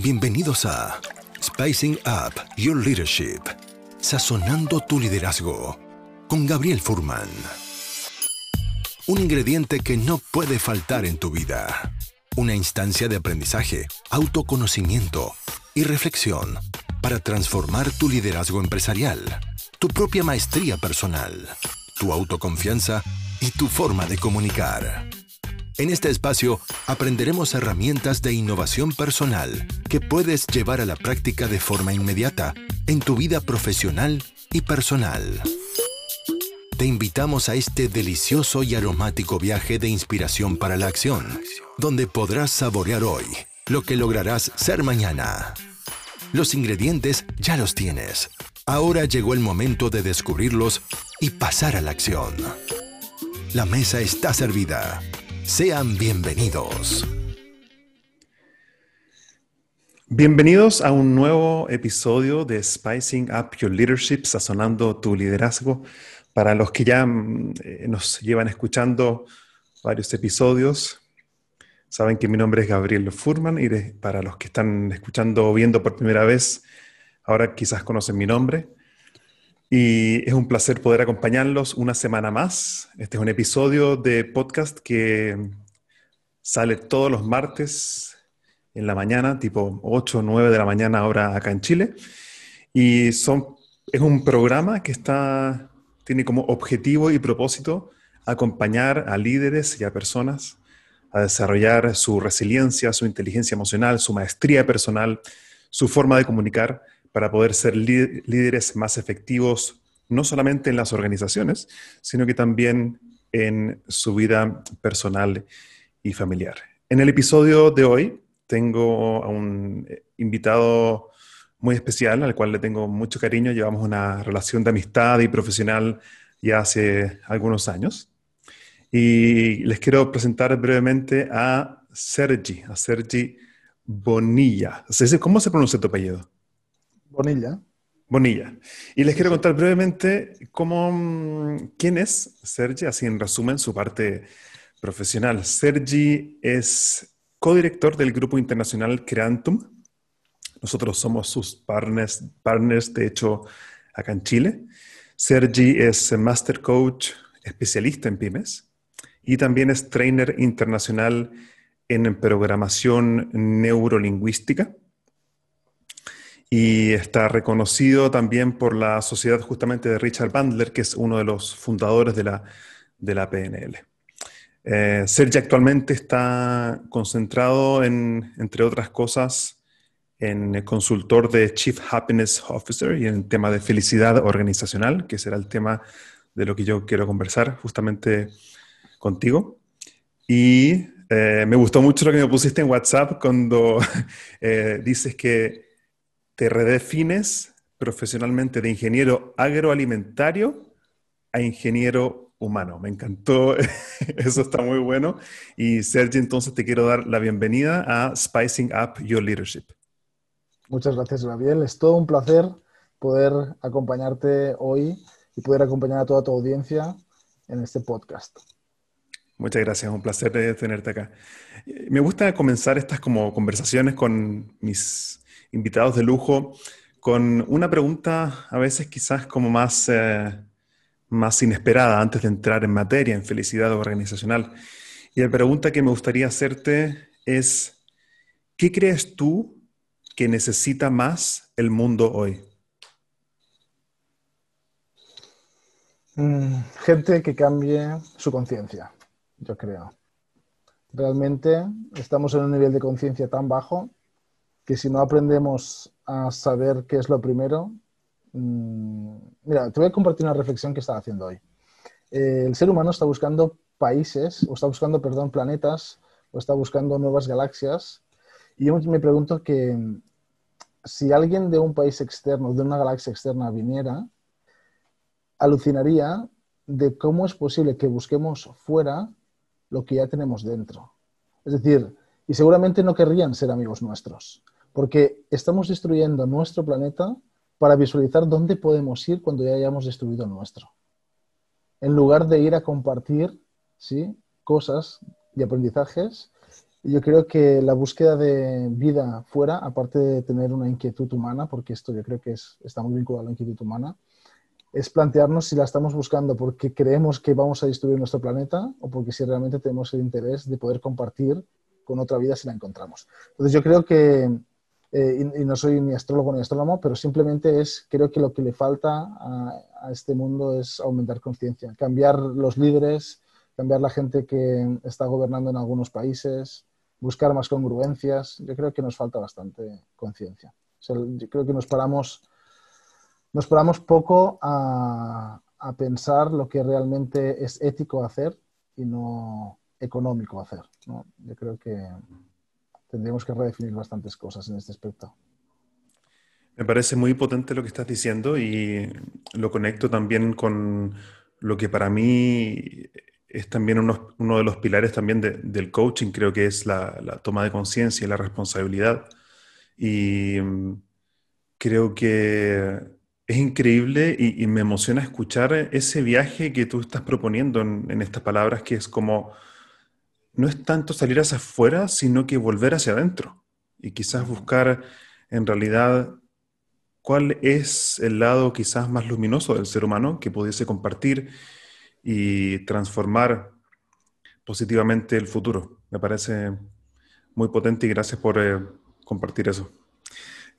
Bienvenidos a Spicing Up Your Leadership, sazonando tu liderazgo, con Gabriel Furman. Un ingrediente que no puede faltar en tu vida. Una instancia de aprendizaje, autoconocimiento y reflexión para transformar tu liderazgo empresarial, tu propia maestría personal, tu autoconfianza y tu forma de comunicar. En este espacio aprenderemos herramientas de innovación personal que puedes llevar a la práctica de forma inmediata en tu vida profesional y personal. Te invitamos a este delicioso y aromático viaje de inspiración para la acción, donde podrás saborear hoy lo que lograrás ser mañana. Los ingredientes ya los tienes. Ahora llegó el momento de descubrirlos y pasar a la acción. La mesa está servida. Sean bienvenidos. Bienvenidos a un nuevo episodio de Spicing Up Your Leadership, sazonando tu liderazgo. Para los que ya mm, eh, nos llevan escuchando varios episodios, saben que mi nombre es Gabriel Furman y para los que están escuchando o viendo por primera vez, ahora quizás conocen mi nombre. Y es un placer poder acompañarlos una semana más. Este es un episodio de podcast que sale todos los martes en la mañana, tipo 8 o 9 de la mañana ahora acá en Chile. Y es un programa que está, tiene como objetivo y propósito acompañar a líderes y a personas a desarrollar su resiliencia, su inteligencia emocional, su maestría personal, su forma de comunicar para poder ser líderes más efectivos, no solamente en las organizaciones, sino que también en su vida personal y familiar. En el episodio de hoy tengo a un invitado muy especial al cual le tengo mucho cariño. Llevamos una relación de amistad y profesional ya hace algunos años. Y les quiero presentar brevemente a Sergi, a Sergi Bonilla. ¿Cómo se pronuncia tu apellido? Bonilla. Bonilla. Y les quiero contar brevemente cómo, mm, quién es Sergi, así en resumen su parte profesional. Sergi es codirector del grupo internacional Creantum. Nosotros somos sus partners, partners, de hecho, acá en Chile. Sergi es Master Coach especialista en pymes y también es trainer internacional en programación neurolingüística y está reconocido también por la sociedad justamente de Richard Bandler, que es uno de los fundadores de la, de la PNL. Eh, actualmente está concentrado en, entre otras cosas, en el consultor de Chief Happiness Officer y en el tema de felicidad organizacional, que será el tema de lo que yo quiero conversar justamente contigo. Y eh, me gustó mucho lo que me pusiste en WhatsApp cuando eh, dices que te redefines profesionalmente de ingeniero agroalimentario a ingeniero humano. Me encantó, eso está muy bueno. Y Sergi, entonces te quiero dar la bienvenida a Spicing Up Your Leadership. Muchas gracias, Gabriel. Es todo un placer poder acompañarte hoy y poder acompañar a toda tu audiencia en este podcast. Muchas gracias, un placer tenerte acá. Me gusta comenzar estas como conversaciones con mis invitados de lujo con una pregunta a veces quizás como más, eh, más inesperada antes de entrar en materia, en felicidad organizacional. Y la pregunta que me gustaría hacerte es, ¿qué crees tú que necesita más el mundo hoy? Mm, gente que cambie su conciencia, yo creo. Realmente estamos en un nivel de conciencia tan bajo que si no aprendemos a saber qué es lo primero, mm, mira, te voy a compartir una reflexión que estaba haciendo hoy. Eh, el ser humano está buscando países, o está buscando, perdón, planetas, o está buscando nuevas galaxias. Y yo me pregunto que si alguien de un país externo, de una galaxia externa viniera, alucinaría de cómo es posible que busquemos fuera lo que ya tenemos dentro. Es decir, y seguramente no querrían ser amigos nuestros porque estamos destruyendo nuestro planeta para visualizar dónde podemos ir cuando ya hayamos destruido el nuestro. En lugar de ir a compartir ¿sí? cosas y aprendizajes yo creo que la búsqueda de vida fuera, aparte de tener una inquietud humana, porque esto yo creo que es, está muy vinculado a la inquietud humana, es plantearnos si la estamos buscando porque creemos que vamos a destruir nuestro planeta o porque si realmente tenemos el interés de poder compartir con otra vida si la encontramos. Entonces yo creo que, eh, y, no soy ni astrólogo ni astrónomo, pero simplemente es, creo que lo que le falta a, a este mundo es aumentar conciencia, cambiar los líderes, cambiar la gente que está gobernando en algunos países, buscar más congruencias. Yo creo que nos falta bastante conciencia. yo creo que nos paramos, nos paramos poco a, pensar lo que realmente es ético hacer y no económico hacer. Yo creo que tendríamos que redefinir bastantes cosas en este aspecto. Me parece muy potente lo que estás diciendo y lo conecto también con lo que para mí es también uno, uno de los pilares también del coaching, creo que es la, toma de conciencia y la responsabilidad. Y mm, creo que es increíble y, me emociona escuchar ese viaje que tú estás proponiendo en, estas palabras, que es como, no es tanto salir hacia afuera, sino que volver hacia adentro y quizás buscar en realidad cuál es el lado quizás más luminoso del ser humano que pudiese compartir y transformar positivamente el futuro. Me parece muy potente y gracias por eh, compartir eso.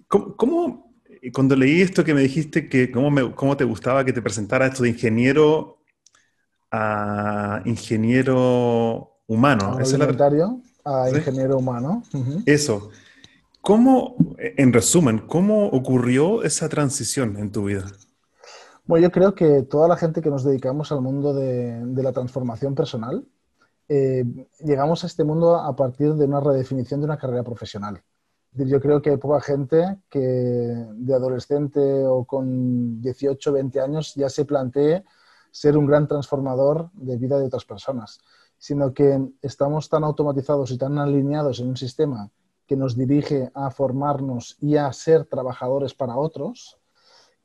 ¿Cómo, cuando leí esto que me dijiste que cómo, cómo te gustaba que te presentara esto de ingeniero a ingeniero humano? A, a ingeniero humano. Eso. ¿Cómo, en resumen, cómo ocurrió esa transición en tu vida? Bueno, yo creo que toda la gente que nos dedicamos al mundo de, la transformación personal, eh, llegamos a este mundo a partir de una redefinición de una carrera profesional. Yo creo que hay poca gente que de adolescente o con 18, 20 años ya se plantee ser un gran transformador de vida de otras personas, sino que estamos tan automatizados y tan alineados en un sistema que nos dirige a formarnos y a ser trabajadores para otros,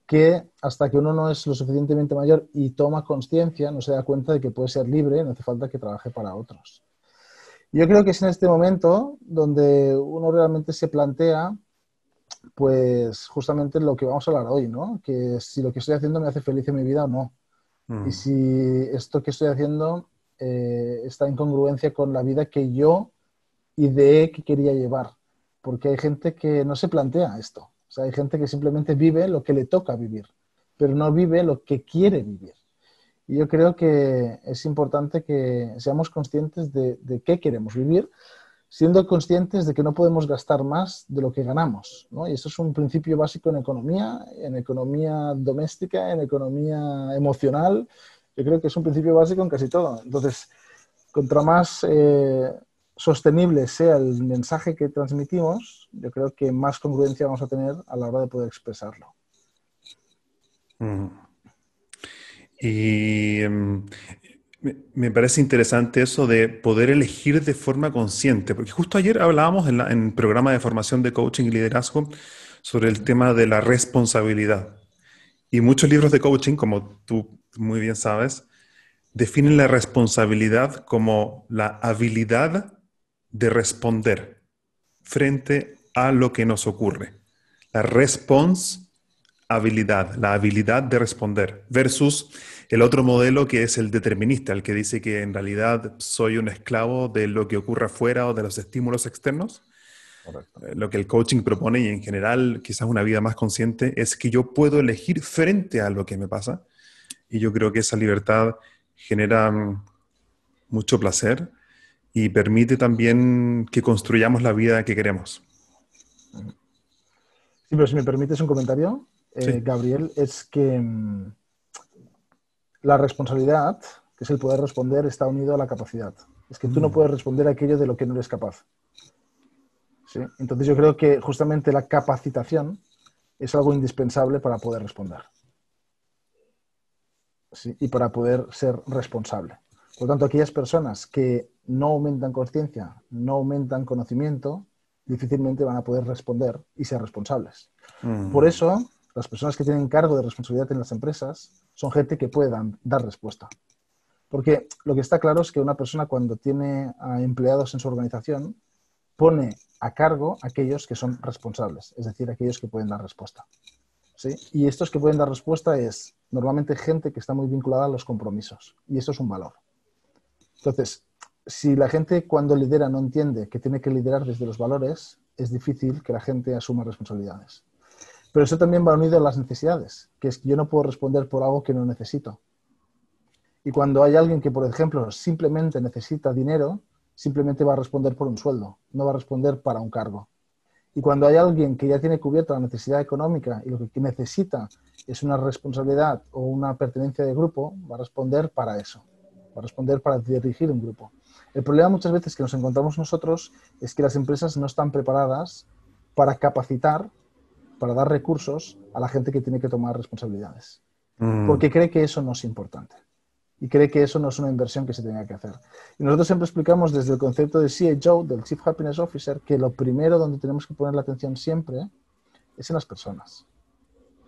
que hasta que uno no es lo suficientemente mayor y toma conciencia, no se da cuenta de que puede ser libre, no hace falta que trabaje para otros. Yo creo que es en este momento donde uno realmente se plantea, pues justamente lo que vamos a hablar hoy, ¿no? Que si lo que estoy haciendo me hace feliz en mi vida o no. Mm. Y si esto que estoy haciendo eh, está en congruencia con la vida que yo ideé que quería llevar. Porque hay gente que no se plantea esto hay gente que simplemente vive lo que le toca vivir, pero no vive lo que quiere vivir. Y yo creo que es importante que seamos conscientes de, qué queremos vivir, siendo conscientes de que no podemos gastar más de lo que ganamos. Y eso es un principio básico en economía, en economía doméstica, en economía emocional. Yo creo que es un principio básico en casi todo. Entonces, contra más eh, sostenible sea el mensaje que transmitimos, yo creo que más congruencia vamos a tener a la hora de poder expresarlo. Mm. Y em, me parece interesante eso de poder elegir de forma consciente, porque justo ayer hablábamos en, el programa de formación de coaching y liderazgo sobre el tema de la responsabilidad. Y muchos libros de coaching, como tú muy bien sabes, definen la responsabilidad como la habilidad de responder frente a lo que nos ocurre. La responsabilidad, la habilidad de responder, versus el otro modelo que es el determinista, el que dice que en realidad soy un esclavo de lo que ocurre afuera o de los estímulos externos. Eh, lo que el coaching propone y en general quizás una vida más consciente es que yo puedo elegir frente a lo que me pasa. Y yo creo que esa libertad genera mm, mucho placer y permite también que construyamos la vida que queremos. Sí, pero si me permites un comentario, eh, Gabriel, es que mm, la responsabilidad, que es el poder responder, está unido a la capacidad. Es que tú no mm. puedes responder a aquello de lo que no eres capaz. ¿Sí? Entonces yo creo que justamente la capacitación es algo indispensable para poder responder. ¿Sí? Y para poder ser responsable. Por lo tanto, aquellas personas que no aumentan conciencia, no aumentan conocimiento, difícilmente van a poder responder y ser responsables. Mm. Por eso, las personas que tienen cargo de responsabilidad en las empresas son gente que puedan dar respuesta. Porque lo que está claro es que una persona cuando tiene a empleados en su organización pone a cargo aquellos que son responsables, es decir, aquellos que pueden dar respuesta. Y estos que pueden dar respuesta es normalmente gente que está muy vinculada a los compromisos, y eso es un valor. Entonces, si la gente cuando lidera no entiende que tiene que liderar desde los valores, es difícil que la gente asuma responsabilidades. Pero eso también va unido a las necesidades, que es que yo no puedo responder por algo que no necesito. Y cuando hay alguien que, por ejemplo, simplemente necesita dinero, simplemente va a responder por un sueldo, no va a responder para un cargo. Y cuando hay alguien que ya tiene cubierta la necesidad económica y lo que necesita es una responsabilidad o una pertenencia de grupo, va a responder para eso, va a responder para dirigir un grupo. El problema muchas veces que nos encontramos nosotros es que las empresas no están preparadas para capacitar, para dar recursos a la gente que tiene que tomar responsabilidades, mm. porque cree que eso no es importante y cree que eso no es una inversión que se tenga que hacer. Y nosotros siempre explicamos desde el concepto de CHO, del Chief Happiness Officer, que lo primero donde tenemos que poner la atención siempre es en las personas,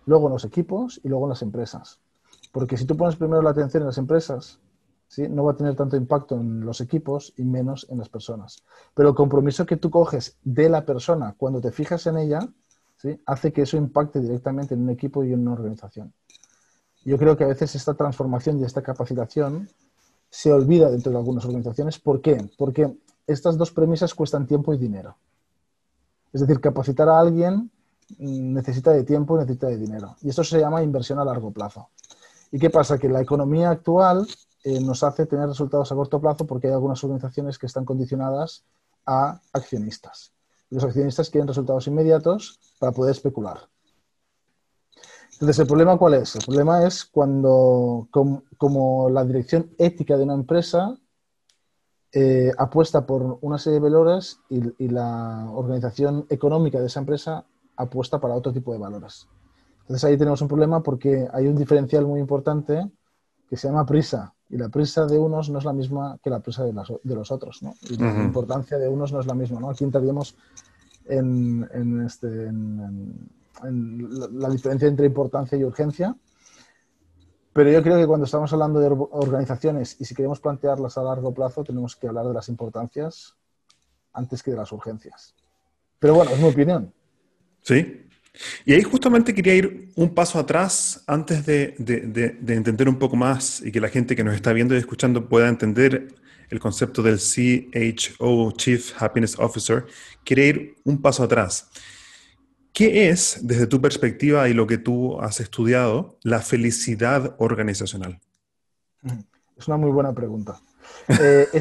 luego en los equipos y luego en las empresas. Porque si tú pones primero la atención en las empresas, no va a tener tanto impacto en los equipos y menos en las personas. Pero el compromiso que tú coges de la persona cuando te fijas en ella, ¿sí? hace que eso impacte directamente en un equipo y en una organización. Yo creo que a veces esta transformación y esta capacitación se olvida dentro de algunas organizaciones. ¿Por qué? Porque estas dos premisas cuestan tiempo y dinero. Es decir, capacitar a alguien necesita de tiempo y necesita de dinero. Y esto se llama inversión a largo plazo. ¿Y qué pasa? Que la economía actual eh, nos hace tener resultados a corto plazo porque hay algunas organizaciones que están condicionadas a accionistas. Los accionistas quieren resultados inmediatos para poder especular. Entonces, ¿el problema cuál es? El problema es cuando, como, la dirección ética de una empresa eh, apuesta por una serie de valores y, la organización económica de esa empresa apuesta para otro tipo de valores. Entonces, ahí tenemos un problema porque hay un diferencial muy importante que se llama prisa. Y la prisa de unos no es la misma que la prisa de, los otros. ¿no? Y la importancia de unos no es la misma. ¿no? Aquí entraríamos en, en, este, en la, diferencia entre importancia y urgencia. Pero yo creo que cuando estamos hablando de organizaciones y si queremos plantearlas a largo plazo, tenemos que hablar de las importancias antes que de las urgencias. Pero bueno, es mi opinión. Sí. Y ahí justamente quería ir un paso atrás antes de, de, entender un poco más y que la gente que nos está viendo y escuchando pueda entender el concepto del CHO, Chief Happiness Officer. Quería ir un paso atrás. ¿Qué es, desde tu perspectiva y lo que tú has estudiado, la felicidad organizacional? Es una muy buena pregunta. Eh,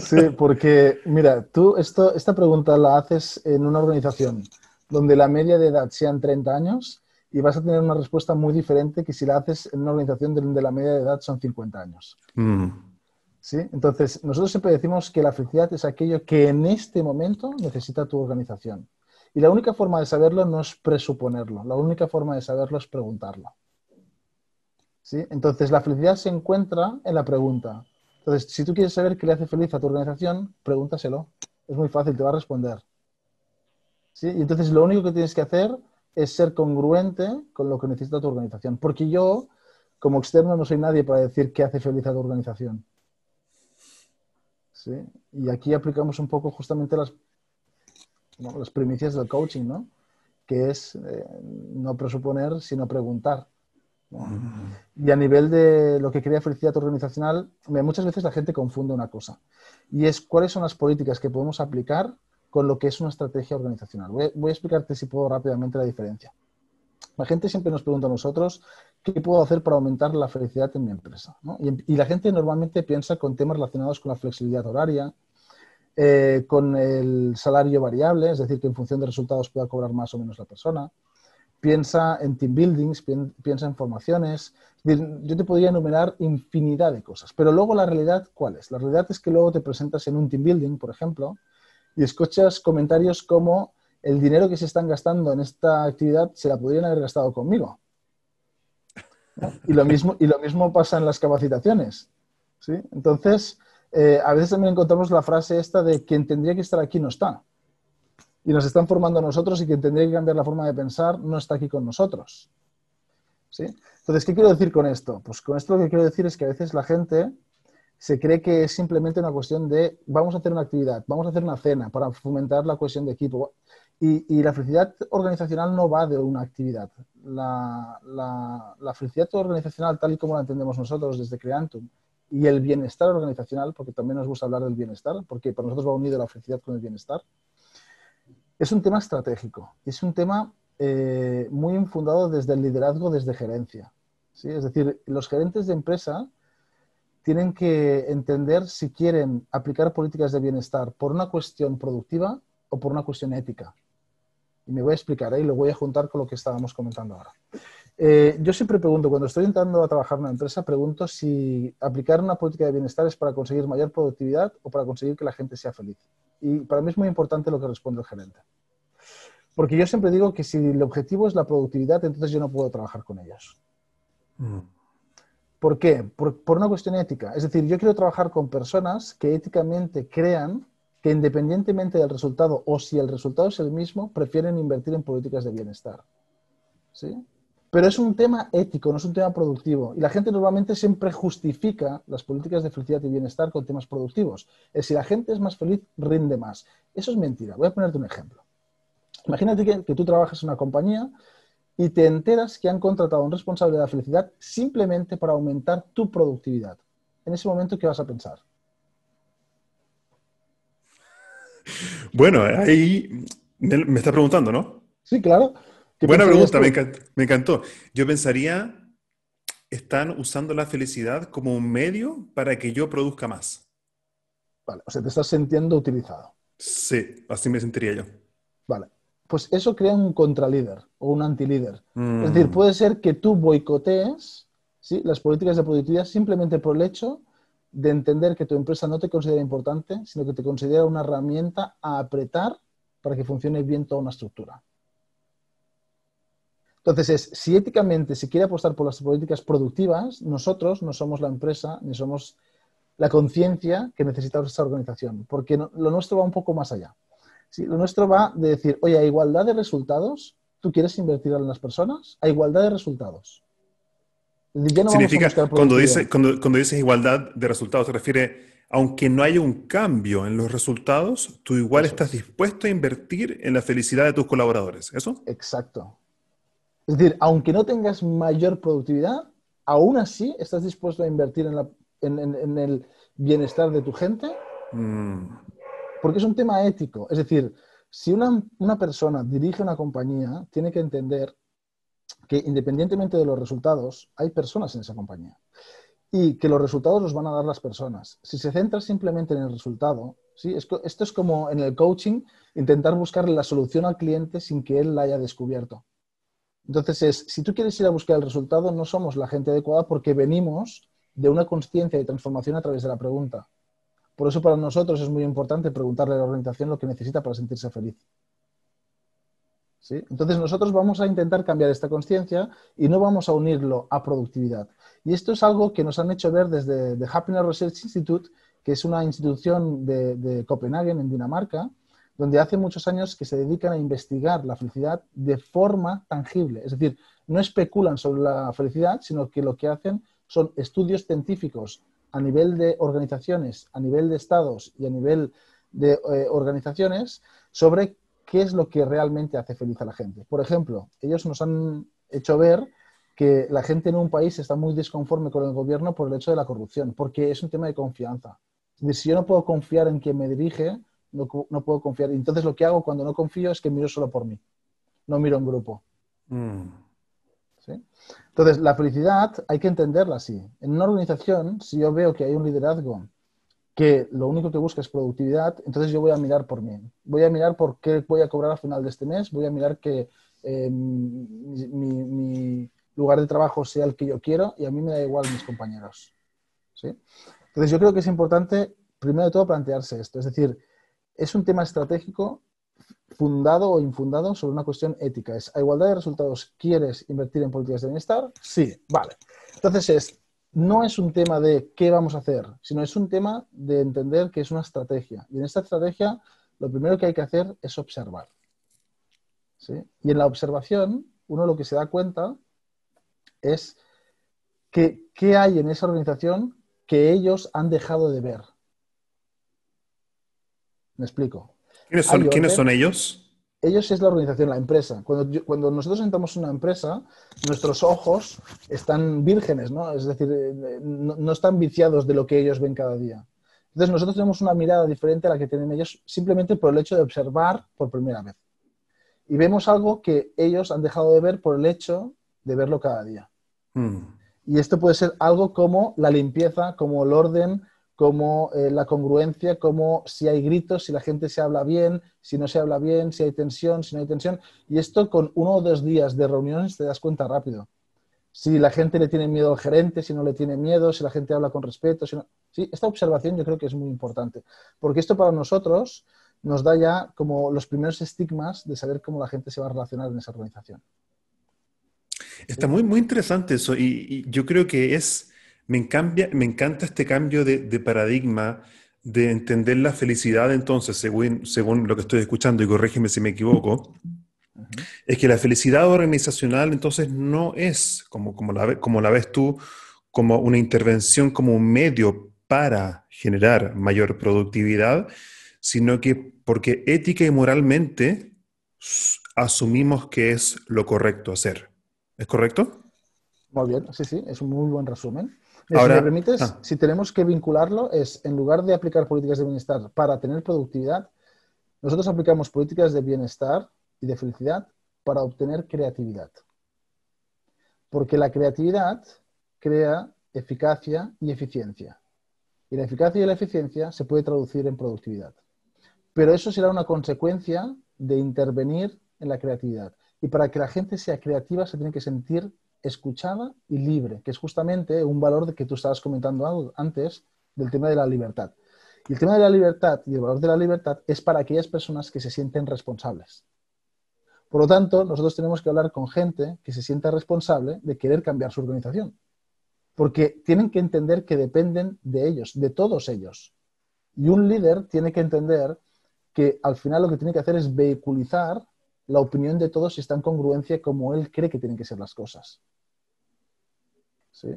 sí, porque, mira, tú esto, esta pregunta la haces en una organización donde la media de edad sean 30 años y vas a tener una respuesta muy diferente que si la haces en una organización donde la media de edad son 50 años. Mm. ¿Sí? Entonces, nosotros siempre decimos que la felicidad es aquello que en este momento necesita tu organización. Y la única forma de saberlo no es presuponerlo, la única forma de saberlo es preguntarlo. ¿Sí? Entonces, la felicidad se encuentra en la pregunta. Entonces, si tú quieres saber qué le hace feliz a tu organización, pregúntaselo. Es muy fácil, te va a responder. ¿Sí? Y entonces, lo único que tienes que hacer es ser congruente con lo que necesita tu organización. Porque yo, como externo, no soy nadie para decir qué hace feliz a tu organización. ¿Sí? Y aquí aplicamos un poco justamente las las primicias del coaching, ¿no? que es eh, no presuponer, sino preguntar. Y a nivel de lo que quería felicidad organizacional, muchas veces la gente confunde una cosa, y es cuáles son las políticas que podemos aplicar con lo que es una estrategia organizacional. Voy, a explicarte, si puedo, rápidamente la diferencia. La gente siempre nos pregunta a nosotros, ¿qué puedo hacer para aumentar la felicidad en mi empresa? Y, y la gente normalmente piensa con temas relacionados con la flexibilidad horaria, eh, con el salario variable, es decir, que en función de resultados pueda cobrar más o menos la persona. Piensa en team buildings, piensa en formaciones. Yo te podría enumerar infinidad de cosas, pero luego la realidad, ¿cuál es? La realidad es que luego te presentas en un team building, por ejemplo, y escuchas comentarios como el dinero que se están gastando en esta actividad se la podrían haber gastado conmigo. Y, lo mismo, y lo mismo pasa en las capacitaciones. ¿sí? Entonces, eh, a veces también encontramos la frase esta de quien tendría que estar aquí no está. Y nos están formando a nosotros y quien tendría que cambiar la forma de pensar no está aquí con nosotros. ¿Sí? Entonces, ¿qué quiero decir con esto? Pues con esto lo que quiero decir es que a veces la gente se cree que es simplemente una cuestión de vamos a hacer una actividad, vamos a hacer una cena para fomentar la cohesión de equipo. Y, la felicidad organizacional no va de una actividad. La, la, felicidad organizacional, tal y como la entendemos nosotros desde Creantum, y el bienestar organizacional, porque también nos gusta hablar del bienestar, porque para nosotros va unido la felicidad con el bienestar, es un tema estratégico, es un tema eh, muy infundado desde el liderazgo, desde gerencia. ¿sí? Es decir, los gerentes de empresa tienen que entender si quieren aplicar políticas de bienestar por una cuestión productiva o por una cuestión ética. Y me voy a explicar ¿eh? y lo voy a juntar con lo que estábamos comentando ahora. Eh, yo siempre pregunto, cuando estoy entrando a trabajar en una empresa, pregunto si aplicar una política de bienestar es para conseguir mayor productividad o para conseguir que la gente sea feliz. Y para mí es muy importante lo que responde el gerente. Porque yo siempre digo que si el objetivo es la productividad, entonces yo no puedo trabajar con ellos. Mm. ¿Por qué? Por, por, una cuestión ética. Es decir, yo quiero trabajar con personas que éticamente crean que independientemente del resultado o si el resultado es el mismo, prefieren invertir en políticas de bienestar. ¿Sí? Pero es un tema ético, no es un tema productivo. Y la gente normalmente siempre justifica las políticas de felicidad y bienestar con temas productivos. Es si la gente es más feliz, rinde más. Eso es mentira. Voy a ponerte un ejemplo. Imagínate que, tú trabajas en una compañía y te enteras que han contratado a un responsable de la felicidad simplemente para aumentar tu productividad. En ese momento, ¿qué vas a pensar? Bueno, ahí me está preguntando, ¿no? Sí, claro. Buena pregunta, me encantó, Yo pensaría, están usando la felicidad como un medio para que yo produzca más. Vale, o sea, te estás sintiendo utilizado. Sí, así me sentiría yo. Vale, pues eso crea un contralíder o un antilíder. Es decir, mm. puede ser que tú boicotees ¿sí? las políticas de productividad simplemente por el hecho de entender que tu empresa no te considera importante, sino que te considera una herramienta a apretar para que funcione bien toda una estructura. Entonces, es, si éticamente se quiere apostar por las políticas productivas, nosotros no somos la empresa ni somos la conciencia que necesita esa organización, porque lo nuestro va un poco más allá. Lo nuestro va de decir, oye, a igualdad de resultados, ¿tú quieres invertir en las personas? A igualdad de resultados. Significa, cuando, dice, cuando, cuando dices igualdad de resultados, se refiere, aunque no haya un cambio en los resultados, tú igual estás dispuesto a invertir en la felicidad de tus colaboradores, ¿eso? Exacto. Es decir, aunque no tengas mayor productividad, aún así estás dispuesto a invertir en, el bienestar de tu gente. Mm. Porque es un tema ético. Es decir, si una, una persona dirige una compañía, tiene que entender que independientemente de los resultados, hay personas en esa compañía. Y que los resultados los van a dar las personas. Si se centra simplemente en el resultado, ¿sí? esto es como en el coaching, intentar buscar la solución al cliente sin que él la haya descubierto. Entonces, es, si tú quieres ir a buscar el resultado, no somos la gente adecuada porque venimos de una conciencia de transformación a través de la pregunta. Por eso para nosotros es muy importante preguntarle a la organización lo que necesita para sentirse feliz. ¿Sí? Entonces nosotros vamos a intentar cambiar esta conciencia y no vamos a unirlo a productividad. Y esto es algo que nos han hecho ver desde The Happiness Research Institute, que es una institución de, de Copenhague, en Dinamarca, donde hace muchos años que se dedican a investigar la felicidad de forma tangible. Es decir, no especulan sobre la felicidad, sino que lo que hacen son estudios científicos a nivel de organizaciones, a nivel de estados y a nivel de eh, organizaciones sobre qué es lo que realmente hace feliz a la gente. Por ejemplo, ellos nos han hecho ver que la gente en un país está muy desconforme con el gobierno por el hecho de la corrupción, porque es un tema de confianza. Si yo no puedo confiar en quien me dirige, no, puedo confiar. Entonces lo que hago cuando no confío es que miro solo por mí, no miro en grupo. Mm. Entonces, la felicidad hay que entenderla así. En una organización, si yo veo que hay un liderazgo que lo único que busca es productividad, entonces yo voy a mirar por mí. Voy a mirar por qué voy a cobrar al final de este mes, voy a mirar que eh, mi, lugar de trabajo sea el que yo quiero y a mí me da igual mis compañeros. Entonces yo creo que es importante, primero de todo, plantearse esto. Es decir, es un tema estratégico fundado o infundado sobre una cuestión ética. Es, ¿a igualdad de resultados quieres invertir en políticas de bienestar? Sí, vale. Entonces es, no es un tema de qué vamos a hacer, sino es un tema de entender que es una estrategia. Y en esta estrategia lo primero que hay que hacer es observar. Y en la observación, uno lo que se da cuenta es que qué hay en esa organización que ellos han dejado de ver. ¿Me explico? ¿Quiénes son, ellos? Ellos es la organización, la empresa. Cuando, cuando nosotros entramos en una empresa, nuestros ojos están vírgenes, ¿no? Es decir, eh, no, están viciados de lo que ellos ven cada día. Entonces nosotros tenemos una mirada diferente a la que tienen ellos simplemente por el hecho de observar por primera vez. Y vemos algo que ellos han dejado de ver por el hecho de verlo cada día. Hmm. Y esto puede ser algo como la limpieza, como el orden, como eh, la congruencia, como si hay gritos, si la gente se habla bien, si no se habla bien, si hay tensión, si no hay tensión. Y esto con uno o dos días de reuniones te das cuenta rápido. Si la gente le tiene miedo al gerente, si no le tiene miedo, si la gente habla con respeto. Si sí, esta observación yo creo que es muy importante, porque esto para nosotros nos da ya como los primeros estigmas de saber cómo la gente se va a relacionar en esa organización. Está muy, muy interesante eso y yo creo que es me, me encanta este cambio de, paradigma de entender la felicidad entonces, según, según lo que estoy escuchando, y corrígeme si me equivoco, es que la felicidad organizacional entonces no es, como, como, la, como la ves tú, como una intervención, como un medio para generar mayor productividad, sino que porque ética y moralmente asumimos que es lo correcto hacer. ¿Es correcto? Muy bien, sí, sí, es un muy buen resumen. Ahora, si me permites, ah. si tenemos que vincularlo, es en lugar de aplicar políticas de bienestar para tener productividad, nosotros aplicamos políticas de bienestar y de felicidad para obtener creatividad. Porque la creatividad crea eficacia y eficiencia. Y la eficacia y la eficiencia se puede traducir en productividad. Pero eso será una consecuencia de intervenir en la creatividad. Y para que la gente sea creativa se tiene que sentir escuchada y libre, que es justamente un valor que tú estabas comentando antes del tema de la libertad. Y el tema de la libertad y el valor de la libertad es para aquellas personas que se sienten responsables. Por lo tanto, nosotros tenemos que hablar con gente que se sienta responsable de querer cambiar su organización. Porque tienen que entender que dependen de ellos, de todos ellos. Y un líder tiene que entender que al final lo que tiene que hacer es vehiculizar la opinión de todos si está en congruencia como él cree que tienen que ser las cosas. ¿Sí?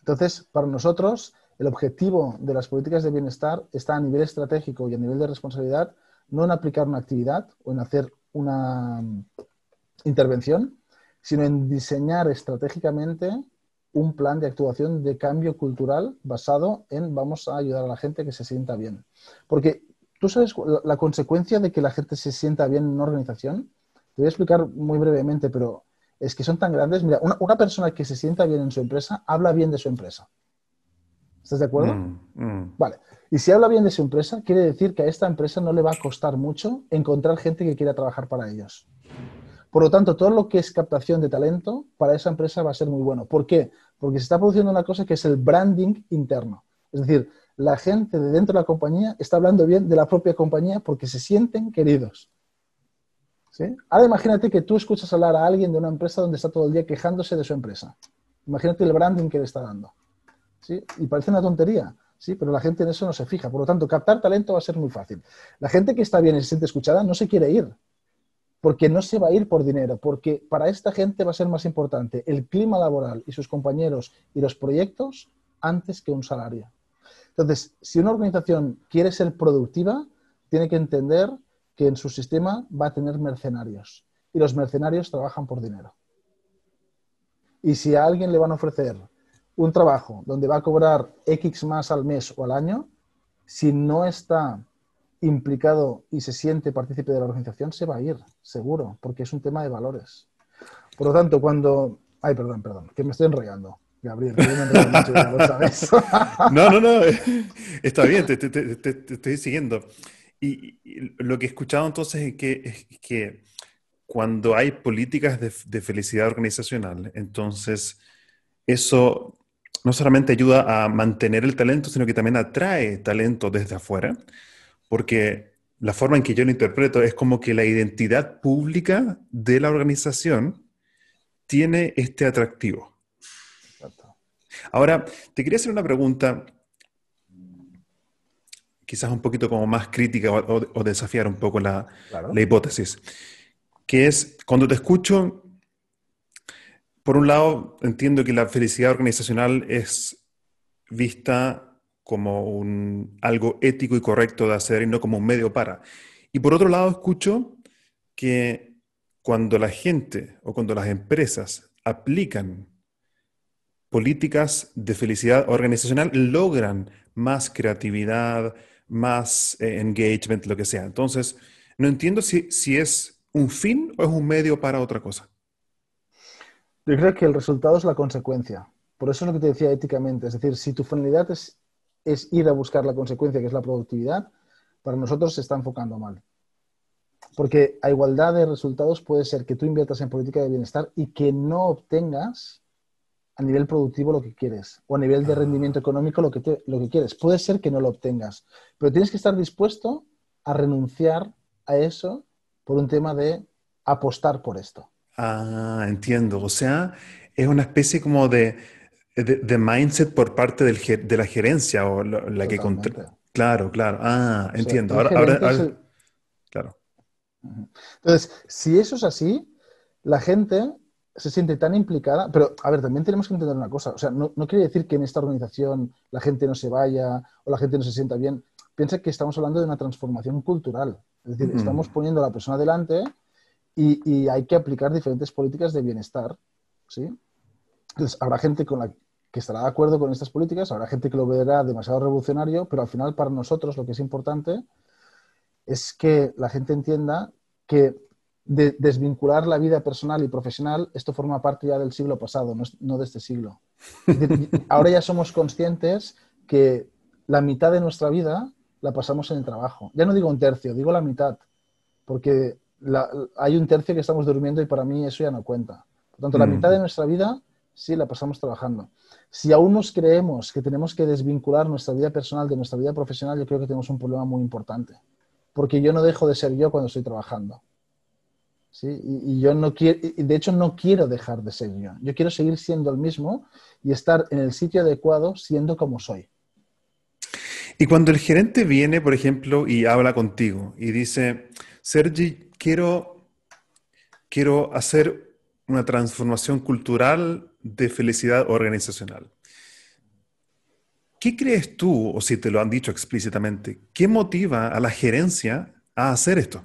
Entonces, para nosotros, el objetivo de las políticas de bienestar está a nivel estratégico y a nivel de responsabilidad, no en aplicar una actividad o en hacer una mm, intervención, sino en diseñar estratégicamente un plan de actuación de cambio cultural basado en vamos a ayudar a la gente que se sienta bien. Porque ¿Tú sabes la, consecuencia de que la gente se sienta bien en una organización? Te voy a explicar muy brevemente, pero es que son tan grandes. Mira, una, persona que se sienta bien en su empresa habla bien de su empresa. ¿Estás de acuerdo? Mm, mm. Vale. Y si habla bien de su empresa, quiere decir que a esta empresa no le va a costar mucho encontrar gente que quiera trabajar para ellos. Por lo tanto, todo lo que es captación de talento para esa empresa va a ser muy bueno. ¿Por qué? Porque se está produciendo una cosa que es el branding interno. Es decir, la gente de dentro de la compañía está hablando bien de la propia compañía porque se sienten queridos. Ahora imagínate que tú escuchas hablar a alguien de una empresa donde está todo el día quejándose de su empresa. Imagínate el branding que le está dando. Y parece una tontería, ¿sí? pero la gente en eso no se fija. Por lo tanto, captar talento va a ser muy fácil. La gente que está bien y se siente escuchada no se quiere ir, porque no se va a ir por dinero, porque para esta gente va a ser más importante el clima laboral y sus compañeros y los proyectos antes que un salario. Entonces, si una organización quiere ser productiva, tiene que entender que en su sistema va a tener mercenarios y los mercenarios trabajan por dinero. Y si a alguien le van a ofrecer un trabajo donde va a cobrar X más al mes o al año, si no está implicado y se siente partícipe de la organización, se va a ir, seguro, porque es un tema de valores. Por lo tanto, cuando... Ay, perdón, perdón, que me estoy enrollando. Gabriel, no, no, no, está bien, te, estoy siguiendo. Y, lo que he escuchado entonces es que, que cuando hay políticas de, felicidad organizacional, entonces eso no solamente ayuda a mantener el talento, sino que también atrae talento desde afuera, porque la forma en que yo lo interpreto es como que la identidad pública de la organización tiene este atractivo. Ahora, te quería hacer una pregunta, quizás un poquito como más crítica o, desafiar un poco la, hipótesis, que es, cuando te escucho, por un lado, entiendo que la felicidad organizacional es vista como un, algo ético y correcto de hacer y no como un medio para. Y por otro lado, escucho que cuando la gente o cuando las empresas aplican políticas de felicidad organizacional, logran más creatividad, más eh, engagement, lo que sea. Entonces, no entiendo si, si es un fin o es un medio para otra cosa. Yo creo que el resultado es la consecuencia. Por eso es lo que te decía éticamente. Es decir, si tu finalidad es, es ir a buscar la consecuencia, que es la productividad, para nosotros se está enfocando mal. Porque a igualdad de resultados puede ser que tú inviertas en política de bienestar y que no obtengas a nivel productivo lo que quieres o a nivel de rendimiento económico lo que, lo que quieres. Puede ser que no lo obtengas, pero tienes que estar dispuesto a renunciar a eso por un tema de apostar por esto. Ah, entiendo. O sea, es una especie como de, de, mindset por parte del, de la gerencia o la, que contra... Claro, claro. Ah, entiendo. ahora, Claro. Entonces, si eso es así, la gente se siente tan implicada, pero a ver, también tenemos que entender una cosa, o sea, no, no, quiere decir que en esta organización la gente no se vaya o la gente no se sienta bien, piensa que estamos hablando de una transformación cultural, es decir, estamos poniendo a la persona delante y, hay que aplicar diferentes políticas de bienestar, ¿sí? Entonces, habrá gente con la que estará de acuerdo con estas políticas, habrá gente que lo verá demasiado revolucionario, pero al final para nosotros lo que es importante es que la gente entienda que de desvincular la vida personal y profesional, esto forma parte ya del siglo pasado, no, de este siglo. Ahora ya somos conscientes que la mitad de nuestra vida la pasamos en el trabajo. Ya no digo un tercio, digo la mitad, porque hay un tercio que estamos durmiendo y para mí eso ya no cuenta. Por tanto, la mm. mitad de nuestra vida sí la pasamos trabajando. Si aún nos creemos que tenemos que desvincular nuestra vida personal de nuestra vida profesional, yo creo que tenemos un problema muy importante, porque yo no dejo de ser yo cuando estoy trabajando. Y, yo no quiero, de hecho no quiero dejar de ser yo. Yo quiero seguir siendo el mismo y estar en el sitio adecuado siendo como soy. Y cuando el gerente viene, por ejemplo, y habla contigo y dice, Sergi, quiero, quiero hacer una transformación cultural de felicidad organizacional. ¿Qué crees tú, o si te lo han dicho explícitamente, qué motiva a la gerencia a hacer esto?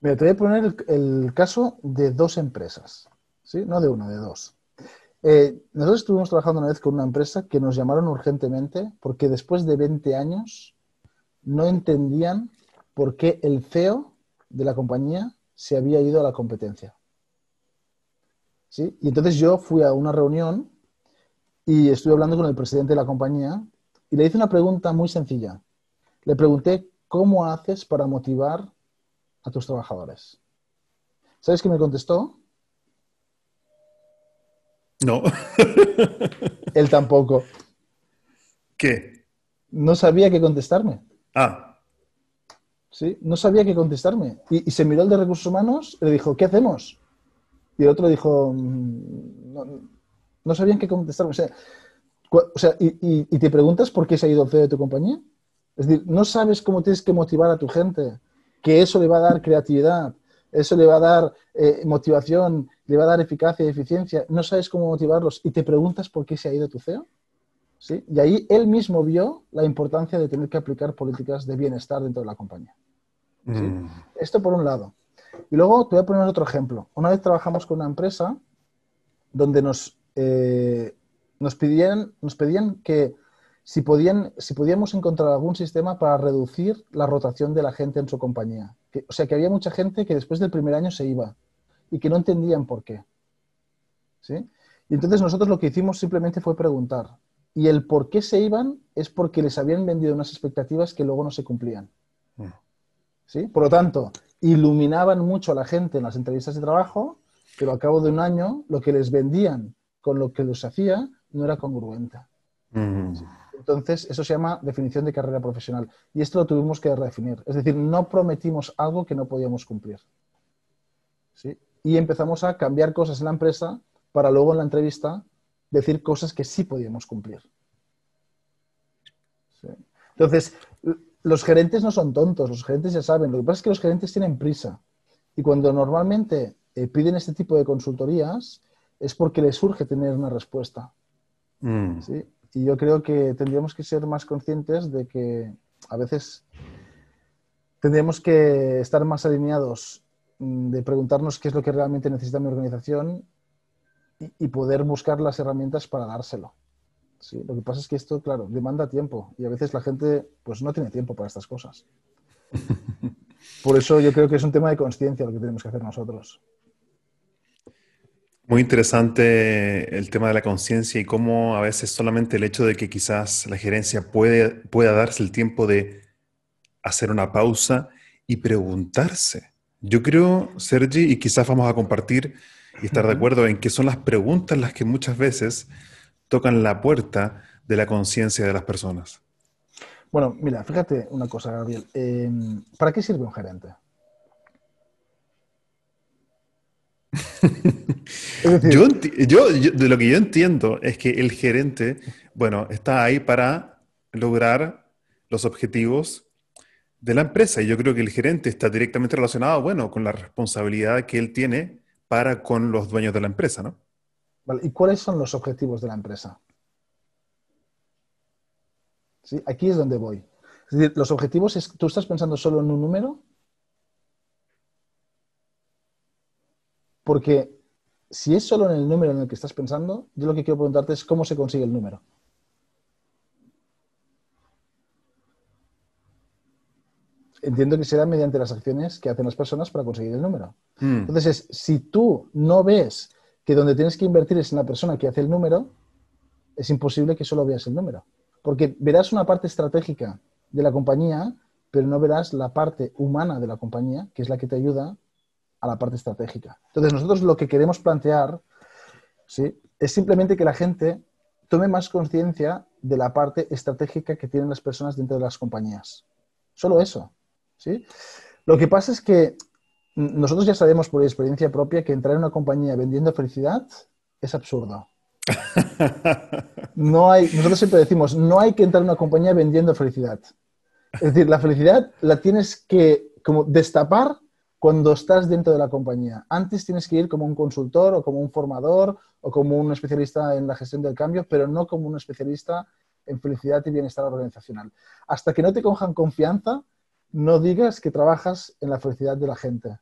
Te voy a poner el, caso de dos empresas, ¿sí? No de una, de dos. Eh, nosotros estuvimos trabajando una vez con una empresa que nos llamaron urgentemente porque después de 20 años no entendían por qué el CEO de la compañía se había ido a la competencia. ¿Sí? Y entonces yo fui a una reunión y estuve hablando con el presidente de la compañía y le hice una pregunta muy sencilla. Le pregunté, ¿cómo haces para motivar a tus trabajadores. ¿Sabes qué me contestó? No. Él tampoco. ¿Qué? No sabía qué contestarme. Ah. Sí, no sabía qué contestarme. Y, se miró el de recursos humanos y le dijo, ¿qué hacemos? Y el otro dijo, mm, no, sabían qué contestarme. O sea, y, y, te preguntas por qué se ha ido el CEO de tu compañía. Es decir, no sabes cómo tienes que motivar a tu gente que eso le va a dar creatividad, eso le va a dar eh, motivación, le va a dar eficacia y eficiencia, no sabes cómo motivarlos y te preguntas por qué se ha ido tu CEO. ¿Sí? Y ahí él mismo vio la importancia de tener que aplicar políticas de bienestar dentro de la compañía. Mm. Esto por un lado. Y luego te voy a poner otro ejemplo. Una vez trabajamos con una empresa donde nos, eh, nos, pedían, nos pedían que si, podían, si podíamos encontrar algún sistema para reducir la rotación de la gente en su compañía. o sea, que había mucha gente que después del primer año se iba y que no entendían por qué. ¿Sí? Y entonces nosotros lo que hicimos simplemente fue preguntar. Y el por qué se iban es porque les habían vendido unas expectativas que luego no se cumplían. Mm. ¿Sí? Por lo tanto, iluminaban mucho a la gente en las entrevistas de trabajo, pero al cabo de un año lo que les vendían con lo que les hacía no era congruente. Mm. Entonces, eso se llama definición de carrera profesional. Y esto lo tuvimos que redefinir. Es decir, no prometimos algo que no podíamos cumplir. ¿Sí? Y empezamos a cambiar cosas en la empresa para luego en la entrevista decir cosas que sí podíamos cumplir. Entonces, los gerentes no son tontos, los gerentes ya saben. Lo que pasa es que los gerentes tienen prisa. Y cuando normalmente eh, piden este tipo de consultorías es porque les surge tener una respuesta. Mm. ¿sí? Y yo creo que tendríamos que ser más conscientes de que a veces tendríamos que estar más alineados mm, de preguntarnos qué es lo que realmente necesita mi organización y, poder buscar las herramientas para dárselo. ¿sí? Lo que pasa es que esto, claro, demanda tiempo y a veces la gente pues no tiene tiempo para estas cosas. Por eso yo creo que es un tema de conciencia lo que tenemos que hacer nosotros. Muy interesante el tema de la conciencia y cómo a veces solamente el hecho de que quizás la gerencia puede, pueda darse el tiempo de hacer una pausa y preguntarse. Yo creo, Sergi, y quizás vamos a compartir y estar de acuerdo en que son las preguntas las que muchas veces tocan la puerta de la conciencia de las personas. Bueno, mira, fíjate una cosa, Gabriel. Em, ¿Para qué sirve un gerente? Yo, de lo que yo entiendo es que el gerente, bueno, está ahí para lograr los objetivos de la empresa. Y yo creo que el gerente está directamente relacionado, bueno, con la responsabilidad que él tiene para con los dueños de la empresa, ¿no? ¿Y cuáles son los objetivos de la empresa? ¿Sí? Aquí es donde voy. Es decir, los objetivos, es, ¿tú estás pensando solo en un número? Porque si es solo en el número en el que estás pensando, yo lo que quiero preguntarte es cómo se consigue el número. Entiendo que será mediante las acciones que hacen las personas para conseguir el número. Hmm. Entonces, si tú no ves que donde tienes que invertir es en la persona que hace el número, es imposible que solo veas el número. Porque verás una parte estratégica de la compañía, pero no verás la parte humana de la compañía, que es la que te ayuda a la parte estratégica. Entonces, nosotros lo que queremos plantear ¿sí? es simplemente que la gente tome más conciencia de la parte estratégica que tienen las personas dentro de las compañías. Solo eso. ¿sí? Lo que pasa es que nosotros ya sabemos por experiencia propia que entrar en una compañía vendiendo felicidad es absurdo. No hay, nosotros siempre decimos, no hay que entrar en una compañía vendiendo felicidad. Es decir, la felicidad la tienes que como destapar cuando estás dentro de la compañía. Antes tienes que ir como un consultor o como un formador o como un especialista en la gestión del cambio, pero no como un especialista en felicidad y bienestar organizacional. Hasta que no te cojan confianza, no digas que trabajas en la felicidad de la gente.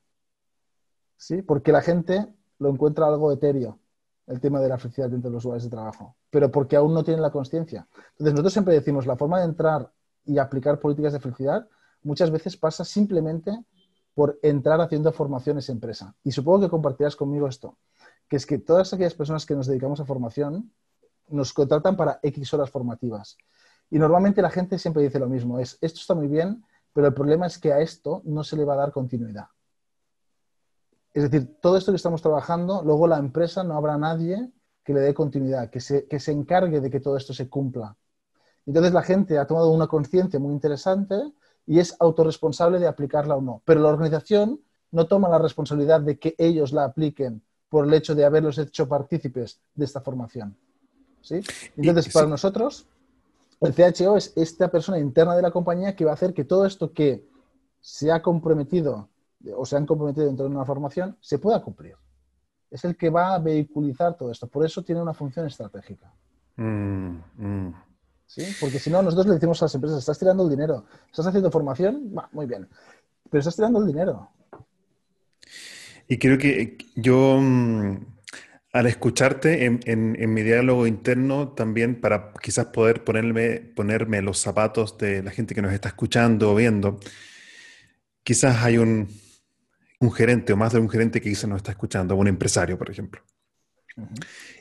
¿sí? Porque la gente lo encuentra algo etéreo, el tema de la felicidad dentro de los lugares de trabajo, pero porque aún no tienen la conciencia. Entonces, nosotros siempre decimos, la forma de entrar y aplicar políticas de felicidad muchas veces pasa simplemente por entrar haciendo formaciones empresa. Y supongo que compartirás conmigo esto, que es que todas aquellas personas que nos dedicamos a formación nos contratan para X horas formativas. Y normalmente la gente siempre dice lo mismo, es, esto está muy bien, pero el problema es que a esto no se le va a dar continuidad. Es decir, todo esto que estamos trabajando, luego la empresa no habrá nadie que le dé continuidad, que se, que se encargue de que todo esto se cumpla. Entonces la gente ha tomado una conciencia muy interesante y es autorresponsable de aplicarla o no. Pero la organización no toma la responsabilidad de que ellos la apliquen por el hecho de haberlos hecho partícipes de esta formación. ¿Sí? Entonces, para nosotros, el CHO es esta persona interna de la compañía que va a hacer que todo esto que se ha comprometido o se han comprometido dentro de una formación, se pueda cumplir. Es el que va a vehiculizar todo esto. Por eso tiene una función estratégica. Mm, mm. ¿Sí? Porque si no, nosotros le decimos a las empresas, estás tirando el dinero, estás haciendo formación, muy bien, pero estás tirando el dinero. Y creo que yo, mm, al escucharte en, mi diálogo interno, también para quizás poder ponerme, ponerme los zapatos de la gente que nos está escuchando o viendo, quizás hay un, un gerente o más de un gerente que quizás nos está escuchando, un empresario, por ejemplo.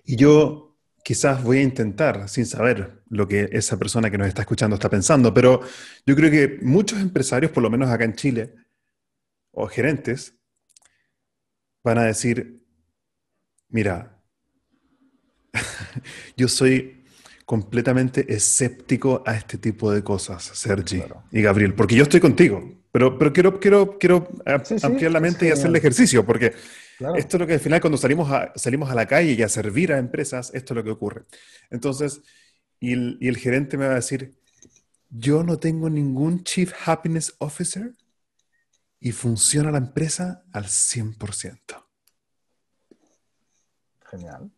Y yo quizás voy a intentar, sin saber lo que esa persona que nos está escuchando está pensando, pero yo creo que muchos empresarios, por lo menos acá en Chile, o gerentes, van a decir, mira, yo soy completamente escéptico a este tipo de cosas, Sergi y Gabriel, porque yo estoy contigo. Pero, pero quiero, quiero, quiero ampliar la mente y hacer el ejercicio, porque esto es lo que al final cuando salimos a, salimos a la calle y a servir a empresas, esto es lo que ocurre. Entonces, y el, y el gerente me va a decir, yo no tengo ningún Chief Happiness Officer y funciona la empresa al 100%. Genial.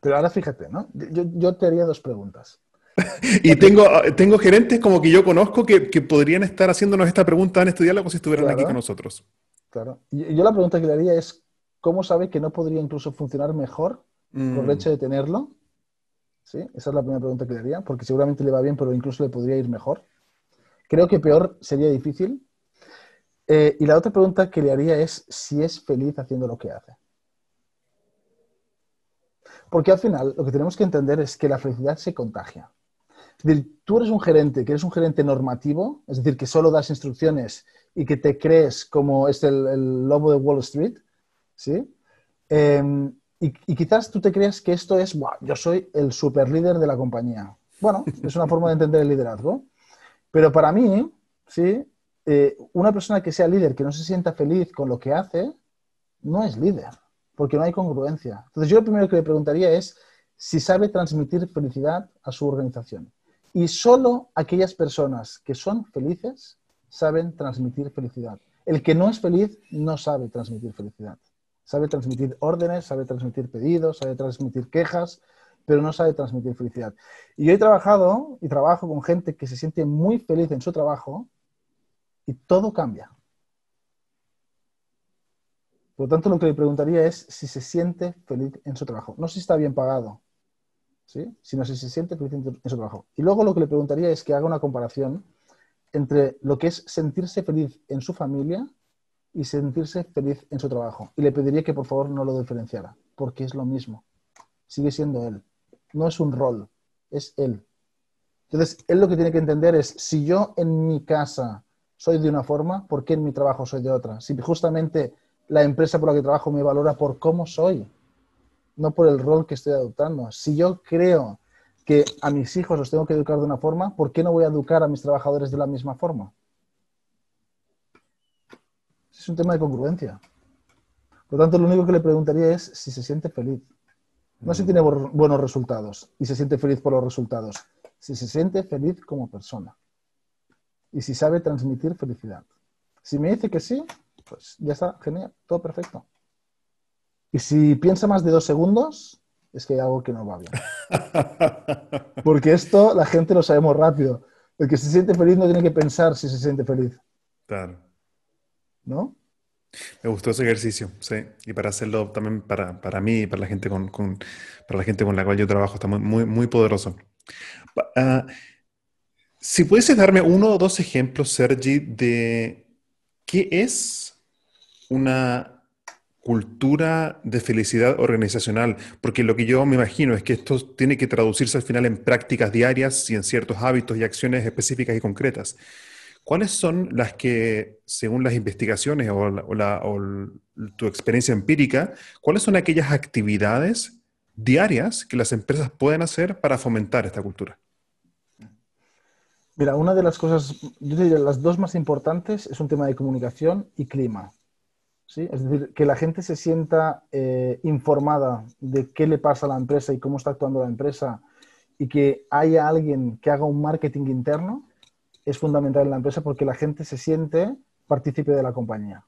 Pero ahora fíjate, ¿no? Yo, te haría dos preguntas. y tengo, tengo gerentes como que yo conozco que, podrían estar haciéndonos esta pregunta en estudiarla como si estuvieran aquí con nosotros. Claro. Y yo la pregunta que le haría es, ¿cómo sabe que no podría incluso funcionar mejor por el mm. hecho de tenerlo? ¿Sí? Esa es la primera pregunta que le haría, porque seguramente le va bien, pero incluso le podría ir mejor. Creo que peor sería difícil. Eh, y la otra pregunta que le haría es si es feliz haciendo lo que hace. Porque al final lo que tenemos que entender es que la felicidad se contagia. Tú eres un gerente, que eres un gerente normativo, es decir, que solo das instrucciones y que te crees como es el, lobo de Wall Street, ¿sí? Em, y, quizás tú te crees que esto es, yo soy el super líder de la compañía. Bueno, es una forma de entender el liderazgo. Pero para mí, ¿sí? Eh, una persona que sea líder, que no se sienta feliz con lo que hace, no es líder porque no hay congruencia. Entonces yo lo primero que le preguntaría es si sabe transmitir felicidad a su organización. Y solo aquellas personas que son felices saben transmitir felicidad. El que no es feliz no sabe transmitir felicidad. Sabe transmitir órdenes, sabe transmitir pedidos, sabe transmitir quejas, pero no sabe transmitir felicidad. Y yo he trabajado y trabajo con gente que se siente muy feliz en su trabajo y todo cambia. Por lo tanto, lo que le preguntaría es si se siente feliz en su trabajo. No si está bien pagado, ¿sí? sino si se siente feliz en su trabajo. Y luego lo que le preguntaría es que haga una comparación entre lo que es sentirse feliz en su familia y sentirse feliz en su trabajo. Y le pediría que por favor no lo diferenciara, porque es lo mismo. Sigue siendo él. No es un rol, es él. Entonces, él lo que tiene que entender es, si yo en mi casa soy de una forma, ¿por qué en mi trabajo soy de otra? Si justamente la empresa por la que trabajo me valora por cómo soy, no por el rol que estoy adoptando. Si yo creo que a mis hijos los tengo que educar de una forma, ¿por qué no voy a educar a mis trabajadores de la misma forma? Es un tema de congruencia. Por lo tanto, lo único que le preguntaría es si se siente feliz. No si tiene buenos resultados y se siente feliz por los resultados, si se siente feliz como persona y si sabe transmitir felicidad. Si me dice que sí, pues ya está, genial, todo perfecto. Y si piensa más de dos segundos, es que hay algo que no va bien. Porque esto la gente lo sabemos rápido. El que se siente feliz no tiene que pensar si se siente feliz. Claro. ¿No? Me gustó ese ejercicio, sí. Y para hacerlo también para, para mí y para la gente con, para la gente con la cual yo trabajo está muy, muy, poderoso. Ah, si puedes darme uno o dos ejemplos, Sergi, de qué es una cultura de felicidad organizacional, porque lo que yo me imagino es que esto tiene que traducirse al final en prácticas diarias y en ciertos hábitos y acciones específicas y concretas. ¿Cuáles son las que, según las investigaciones o, tu experiencia empírica, cuáles son aquellas actividades diarias que las empresas pueden hacer para fomentar esta cultura? Mira, una de las cosas, yo diría, las dos más importantes es un tema de comunicación y clima. Es decir, que la gente se sienta eh, informada de qué le pasa a la empresa y cómo está actuando la empresa y que haya alguien que haga un marketing interno es fundamental en la empresa porque la gente se siente partícipe de la compañía.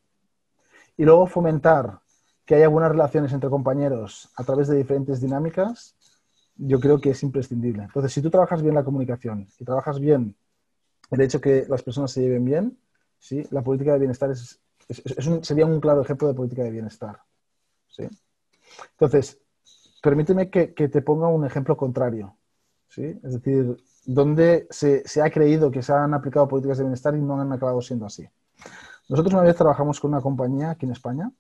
Y luego fomentar que haya buenas relaciones entre compañeros a través de diferentes dinámicas, yo creo que es imprescindible. Entonces, si tú trabajas bien la comunicación y trabajas bien el hecho que las personas se lleven bien, ¿sí? la política de bienestar es sería un claro ejemplo de política de bienestar. ¿sí? Entonces, permíteme que, te ponga un ejemplo contrario. ¿sí? Es decir, donde se, ha creído que se han aplicado políticas de bienestar y no han acabado siendo así. Nosotros una vez trabajamos con una compañía aquí en España,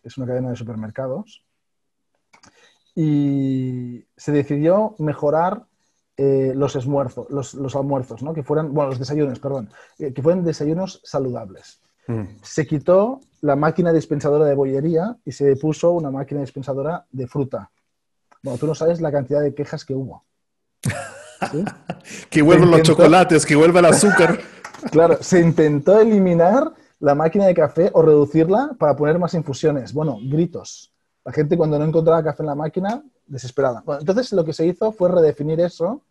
que es una cadena de supermercados, y se decidió mejorar eh, los, esmuerzos, los, almuerzos, ¿no? que fueran, bueno, los desayunos, perdón, eh, que fueran desayunos saludables. Mm. Se quitó la máquina dispensadora de bollería y se puso una máquina dispensadora de fruta. Bueno, tú no sabes la cantidad de quejas que hubo. que vuelvan los chocolates, que vuelva el azúcar. claro, se intentó eliminar la máquina de café o reducirla para poner más infusiones. Bueno, gritos. La gente cuando no encontraba café en la máquina, desesperada. entonces lo que se hizo fue redefinir eso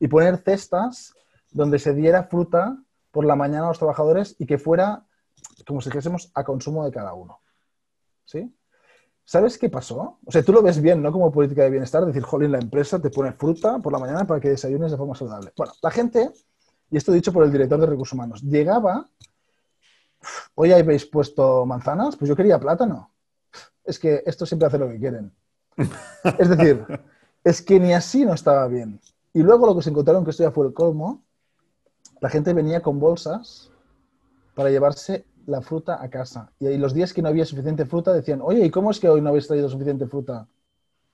y poner cestas donde se diera fruta por la mañana a los trabajadores y que fuera como si dijésemos, a consumo de cada uno. ¿Sí? ¿Sabes qué pasó? O sea, tú lo ves bien, ¿no? Como política de bienestar, decir, jolín, la empresa te pone fruta por la mañana para que desayunes de forma saludable. Bueno, la gente, y esto dicho por el director de recursos humanos, llegaba, hoy habéis puesto manzanas, pues yo quería plátano. Es que esto siempre hace lo que quieren. Es decir, es que ni así no estaba bien. Y luego lo que se encontraron, que esto ya fue el colmo, la gente venía con bolsas para llevarse la fruta a casa. Y los días que no había suficiente fruta decían, oye, ¿y cómo es que hoy no habéis traído suficiente fruta?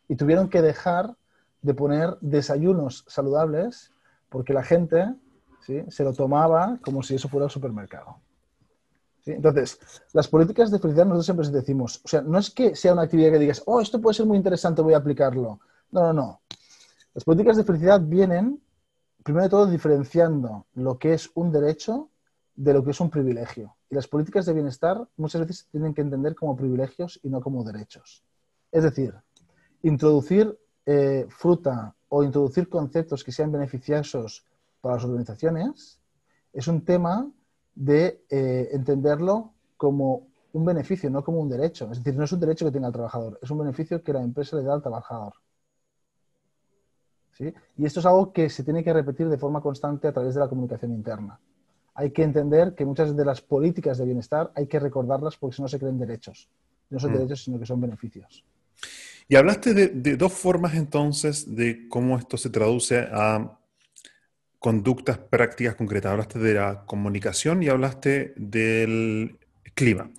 Y tuvieron que dejar de poner desayunos saludables porque la gente ¿sí? se lo tomaba como si eso fuera el supermercado. Entonces, las políticas de felicidad nosotros siempre decimos, o sea, no es que sea una actividad que digas, oh, esto puede ser muy interesante, voy a aplicarlo. No, no, no. Las políticas de felicidad vienen, primero de todo, diferenciando lo que es un derecho de lo que es un privilegio. Y las políticas de bienestar muchas veces tienen que entender como privilegios y no como derechos. Es decir, introducir eh, fruta o introducir conceptos que sean beneficiosos para las organizaciones es un tema de eh, entenderlo como un beneficio, no como un derecho. Es decir, no es un derecho que tenga el trabajador, es un beneficio que la empresa le da al trabajador. ¿Sí? Y esto es algo que se tiene que repetir de forma constante a través de la comunicación interna hay que entender que muchas de las políticas de bienestar hay que recordarlas porque si no se creen derechos. No son mm. derechos, sino que son beneficios. Y hablaste de, dos formas entonces de cómo esto se traduce a conductas prácticas concretas. Hablaste de la comunicación y hablaste del clima.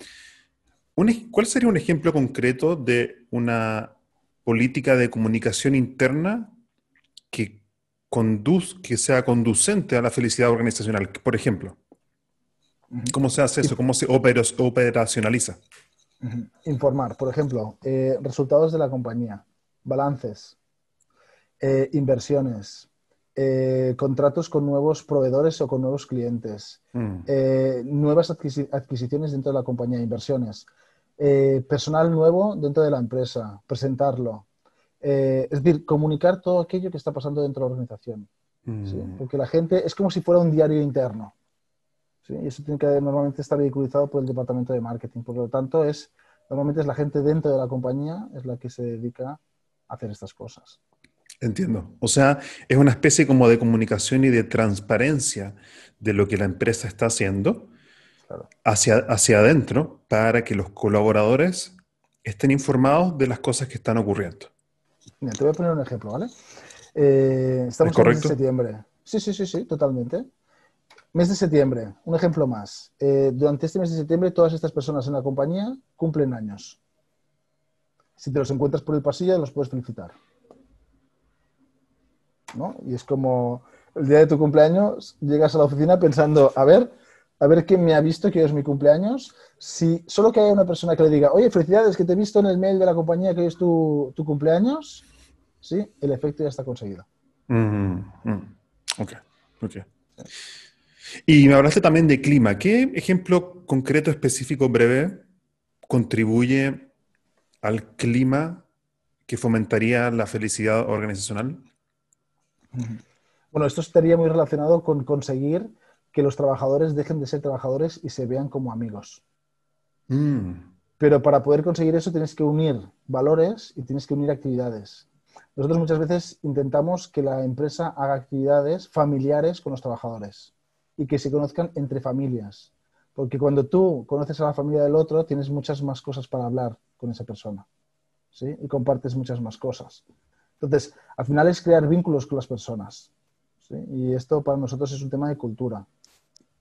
¿Cuál sería un ejemplo concreto de una política de comunicación interna que que sea conducente a la felicidad organizacional, por ejemplo? ¿Cómo se hace eso? ¿Cómo se operacionaliza? Informar, por ejemplo, eh, resultados de la compañía, balances, eh, inversiones, eh, contratos con nuevos proveedores o con nuevos clientes, mm. nuevas adquisiciones dentro de la compañía, inversiones, personal nuevo dentro de la empresa, presentarlo, eh, es decir, comunicar todo aquello que está pasando dentro de la organización. Mm. Porque la gente es como si fuera un diario interno. Y eso tiene que normalmente estar vehiculizado por el departamento de marketing. Por lo tanto, es, normalmente es la gente dentro de la compañía es la que se dedica a hacer estas cosas. Entiendo. O sea, es una especie como de comunicación y de transparencia de lo que la empresa está haciendo hacia, hacia adentro para que los colaboradores estén informados de las cosas que están ocurriendo. Mira, te voy a poner un ejemplo, ¿vale? Eh, estamos en mes de septiembre. Sí, sí, sí, sí, totalmente. Mes de septiembre, un ejemplo más. Eh, durante este mes de septiembre, todas estas personas en la compañía cumplen años. Si te los encuentras por el pasillo, los puedes felicitar. ¿No? Y es como el día de tu cumpleaños, llegas a la oficina pensando, a ver, a ver quién me ha visto que hoy es mi cumpleaños. Si solo que haya una persona que le diga, oye, felicidades, que te he visto en el mail de la compañía que hoy es tu, cumpleaños, sí, el efecto ya está conseguido. Mm-hmm. Ok, ok. Y me hablaste también de clima. ¿Qué ejemplo concreto, específico, breve, contribuye al clima que fomentaría la felicidad organizacional? Bueno, esto estaría muy relacionado con conseguir que los trabajadores dejen de ser trabajadores y se vean como amigos. Mm. Pero para poder conseguir eso tienes que unir valores y tienes que unir actividades. Nosotros muchas veces intentamos que la empresa haga actividades familiares con los trabajadores y que se conozcan entre familias. Porque cuando tú conoces a la familia del otro, tienes muchas más cosas para hablar con esa persona. ¿sí? Y compartes muchas más cosas. Entonces, al final es crear vínculos con las personas. Y esto para nosotros es un tema de cultura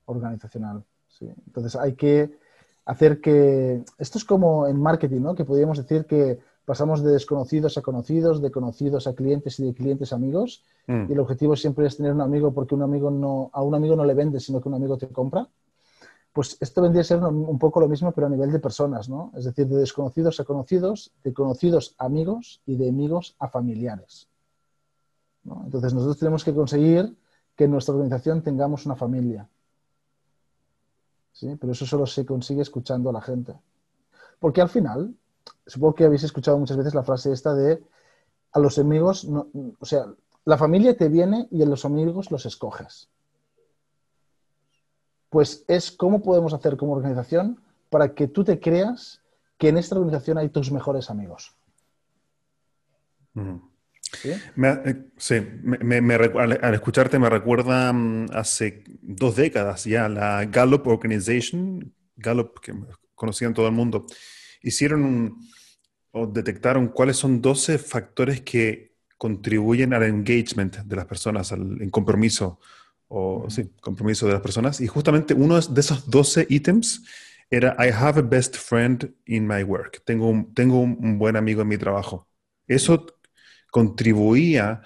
organizacional. ¿sí? Entonces hay que hacer que... Esto es como en marketing, ¿no? Que podríamos decir que pasamos de desconocidos a conocidos, de conocidos a clientes y de clientes a amigos. Mm. Y el objetivo siempre es tener un amigo porque un amigo no, a un amigo no le vende, sino que un amigo te compra. Pues esto vendría a ser un, poco lo mismo, pero a nivel de personas, ¿no? Es decir, de desconocidos a conocidos, de conocidos a amigos y de amigos a familiares. Entonces nosotros tenemos que conseguir que en nuestra organización tengamos una familia, pero eso solo se consigue escuchando a la gente. Porque al final, supongo que habéis escuchado muchas veces la frase esta de a los amigos, o sea, la familia te viene y a los amigos los escoges. Pues es cómo podemos hacer como organización para que tú te creas que en esta organización hay tus mejores amigos. ¿Sí? Me, al, escucharte me recuerda mm, hace dos décadas ya la Gallup Organization, Gallup que conocían todo el mundo, hicieron o detectaron cuáles son 12 factores que contribuyen al engagement de las personas, al en compromiso, o sí, compromiso de las personas. Y justamente uno de esos 12 ítems era I have a best friend in my work. Tengo un, tengo un buen amigo en mi trabajo. Eso contribuía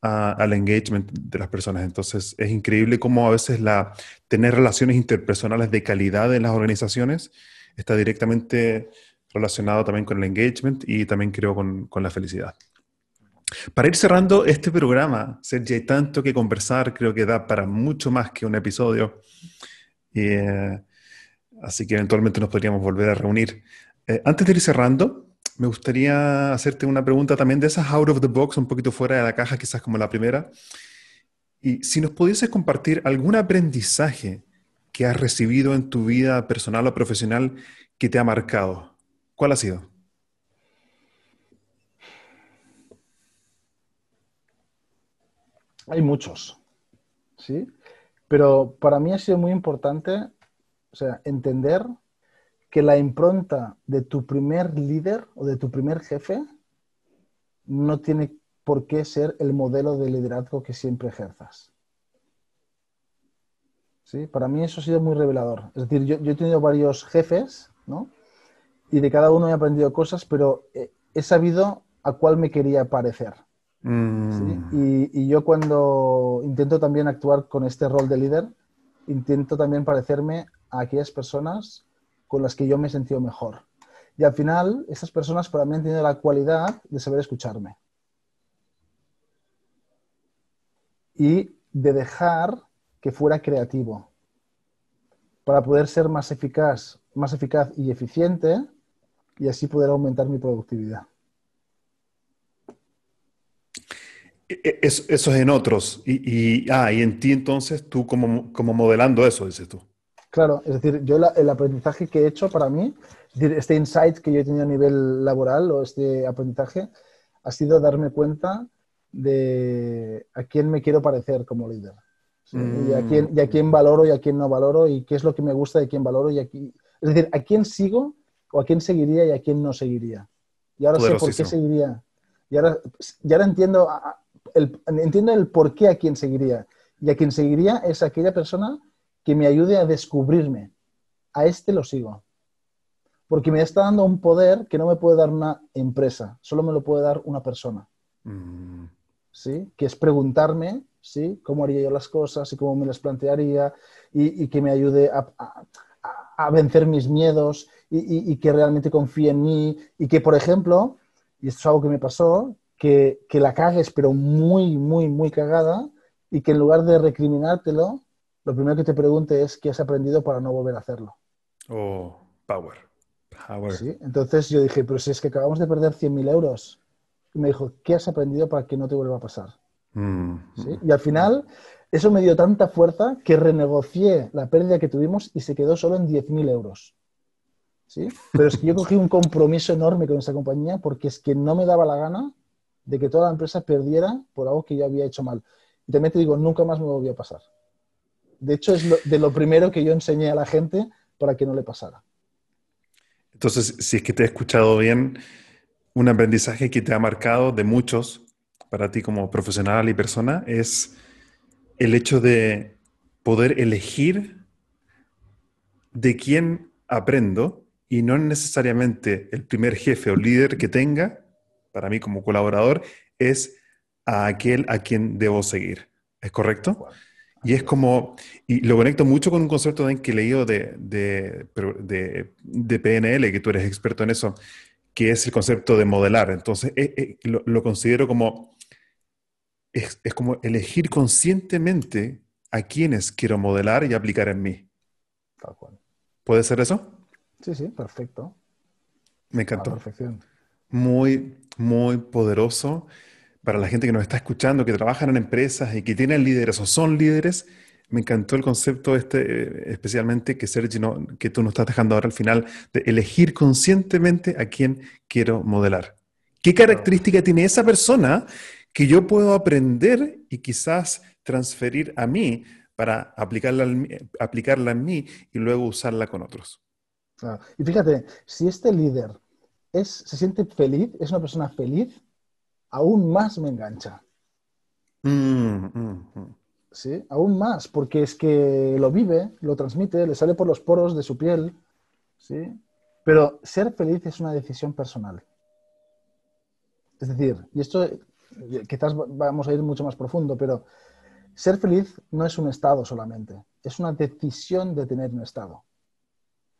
al engagement de las personas. Entonces, es increíble cómo a veces la, tener relaciones interpersonales de calidad en las organizaciones está directamente relacionado también con el engagement y también creo con, con la felicidad. Para ir cerrando este programa, Sergio, hay tanto que conversar, creo que da para mucho más que un episodio. Eh, así que eventualmente nos podríamos volver a reunir. Eh, antes de ir cerrando, me gustaría hacerte una pregunta también de esas out of the box, un poquito fuera de la caja, quizás como la primera. Y si nos pudieses compartir algún aprendizaje que has recibido en tu vida personal o profesional que te ha marcado, ¿cuál ha sido? Hay muchos, ¿sí? Pero para mí ha sido muy importante, o sea, entender que la impronta de tu primer líder o de tu primer jefe no tiene por qué ser el modelo de liderazgo que siempre ejerzas. ¿Sí? Para mí eso ha sido muy revelador. Es decir, yo, he tenido varios jefes, ¿no? Y de cada uno he aprendido cosas, pero he, sabido a cuál me quería parecer. Mm. Y, y, yo cuando intento también actuar con este rol de líder, intento también parecerme a aquellas personas con las que yo me he sentido mejor. Y al final, esas personas para mí han tenido la cualidad de saber escucharme. Y de dejar que fuera creativo para poder ser más eficaz, más eficaz y eficiente y así poder aumentar mi productividad. E, e, eso, es en otros. Y, ah, y en ti entonces, tú como, como modelando eso, dices tú. Claro, es decir, yo el aprendizaje que he hecho para mí, es decir, este insight que yo he tenido a nivel laboral o este aprendizaje, ha sido darme cuenta de a quién me quiero parecer como líder. Y, a quién, y a quién valoro y a quién no valoro y qué es lo que me gusta de quién valoro y aquí, es decir, a quién sigo o a quién seguiría y a quién no seguiría. Y ahora sé por qué seguiría. Y ahora, y ahora entiendo, el, entiendo el por qué a quién seguiría. Y a quién seguiría es aquella persona que me ayude a descubrirme. A este lo sigo. Porque me está dando un poder que no me puede dar una empresa, solo me lo puede dar una persona. Mm. ¿Sí? Que es preguntarme, ¿sí? ¿Cómo haría yo las cosas y cómo me las plantearía? Y, que me ayude a, vencer mis miedos y, que realmente confíe en mí. Y que, por ejemplo, y esto es algo que me pasó, que, que la cagues, pero muy, muy, muy cagada, y que en lugar de recriminártelo, lo primero que te pregunte es qué has aprendido para no volver a hacerlo. Oh, power. Power. ¿Sí? Entonces yo dije, pero si es que acabamos de perder 100.000 euros. Y me dijo, ¿qué has aprendido para que no te vuelva a pasar? Mm. ¿Sí? Y al final, eso me dio tanta fuerza que renegocié la pérdida que tuvimos y se quedó solo en 10.000 euros. ¿Sí? Pero es que yo cogí un compromiso enorme con esa compañía porque es que no me daba la gana de que toda la empresa perdiera por algo que yo había hecho mal. Y también te digo, nunca más me volvió a pasar. De hecho, es de lo primero que yo enseñé a la gente para que no le pasara. Entonces, si es que te he escuchado bien, un aprendizaje que te ha marcado de muchos para ti como profesional y persona es el hecho de poder elegir de quién aprendo y no necesariamente el primer jefe o líder que tenga, para mí como colaborador, es a aquel a quien debo seguir. ¿Es correcto? Y es como, y lo conecto mucho con un concepto que he leído de, de, PNL, que tú eres experto en eso, que es el concepto de modelar. Entonces, eh, eh, lo, considero como, es, como elegir conscientemente a quienes quiero modelar y aplicar en mí. Tal cual. ¿Puede ser eso? Sí, sí, perfecto. Me encantó. Muy, muy poderoso para la gente que nos está escuchando, que trabajan en empresas y que tienen líderes o son líderes, Me encantó el concepto este, eh, especialmente que Sergi, que tú nos estás dejando ahora al final, de elegir conscientemente a quién quiero modelar. ¿Qué característica tiene esa persona que yo puedo aprender y quizás transferir a mí para aplicarla, aplicarla en mí y luego usarla con otros? Y fíjate, si este líder es, se siente feliz, es una persona feliz, aún más me engancha. Mm, mm, mm. ¿Sí? Aún más, porque es que lo vive, lo transmite, le sale por los poros de su piel. ¿sí? Pero ser feliz es una decisión personal. Es decir, y esto quizás vamos a ir mucho más profundo, pero ser feliz no es un estado solamente, es una decisión de tener un estado.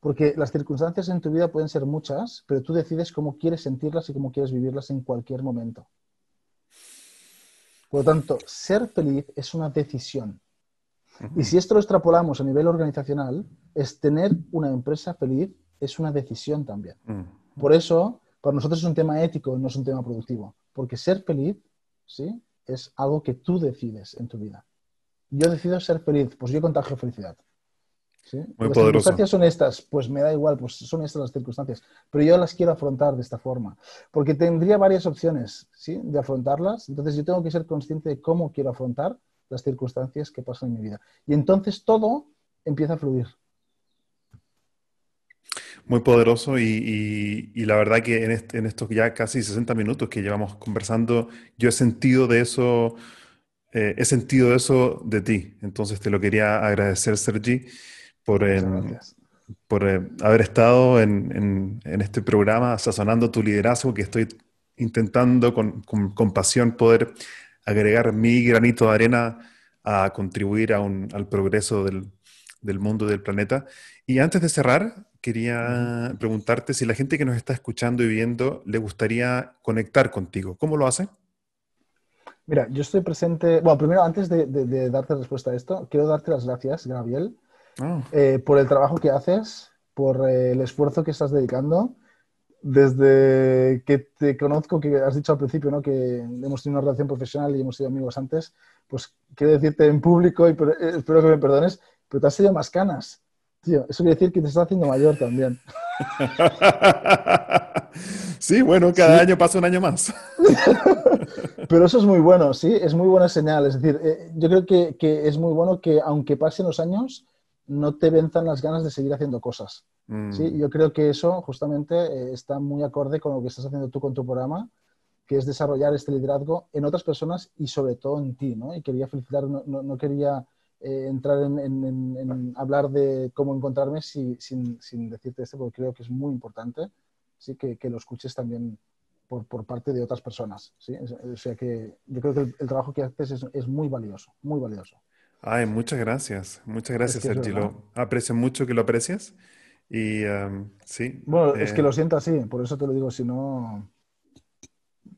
Porque las circunstancias en tu vida pueden ser muchas, pero tú decides cómo quieres sentirlas y cómo quieres vivirlas en cualquier momento. Por lo tanto, ser feliz es una decisión. Y si esto lo extrapolamos a nivel organizacional, es tener una empresa feliz es una decisión también. Por eso, para nosotros es un tema ético, no es un tema productivo. Porque ser feliz, ¿sí? Es algo que tú decides en tu vida. Yo decido ser feliz, pues yo contagio felicidad. Muy las circunstancias son estas, pues me da igual, pues son estas las circunstancias, pero yo las quiero afrontar de esta forma, porque tendría varias opciones ¿sí? de afrontarlas, entonces yo tengo que ser consciente de cómo quiero afrontar las circunstancias que pasan en mi vida. Y entonces todo empieza a fluir. Muy poderoso y, la verdad que en, en, estos ya casi 60 minutos que llevamos conversando, yo he sentido de eso, eh, he sentido eso de ti. Entonces te lo quería agradecer, Sergi por, por eh, haber estado en, este programa, sazonando tu liderazgo, que estoy intentando con, con, pasión poder agregar mi granito de arena a contribuir a un, al progreso del, del mundo y del planeta. Y antes de cerrar, quería preguntarte si la gente que nos está escuchando y viendo le gustaría conectar contigo. ¿Cómo lo hace? Mira, yo estoy presente. Bueno, primero, antes de, de darte respuesta a esto, quiero darte las gracias, Gabriel, Ah. Eh, por el trabajo que haces, por eh, el esfuerzo que estás dedicando. Desde que te conozco, que has dicho al principio ¿no? que hemos tenido una relación profesional y hemos sido amigos antes, pues quiero decirte en público, y eh, espero que me perdones, pero te has sido más canas. Tío, eso quiere decir que te estás haciendo mayor también. Sí, bueno, cada año pasa un año más. Pero eso es muy bueno, sí, es muy buena señal. Es decir, yo creo que, que, es muy bueno que aunque pasen los años, no te venzan las ganas de seguir haciendo cosas. Mm. ¿sí? Yo creo que eso justamente eh, está muy acorde con lo que estás haciendo tú con tu programa, que es desarrollar este liderazgo en otras personas y sobre todo en ti. ¿no? Y quería felicitar, no, quería eh, entrar en, hablar de cómo encontrarme sin, decirte esto, porque creo que es muy importante ¿sí? que, lo escuches también por, parte de otras personas. ¿sí? O sea que yo creo que el, trabajo que haces es, es muy valioso, muy valioso. Ay, muchas gracias. Muchas gracias, Sergi. aprecio mucho que lo aprecias. Y sí. Bueno, es que lo eh, siento así, por eso te lo digo, si no.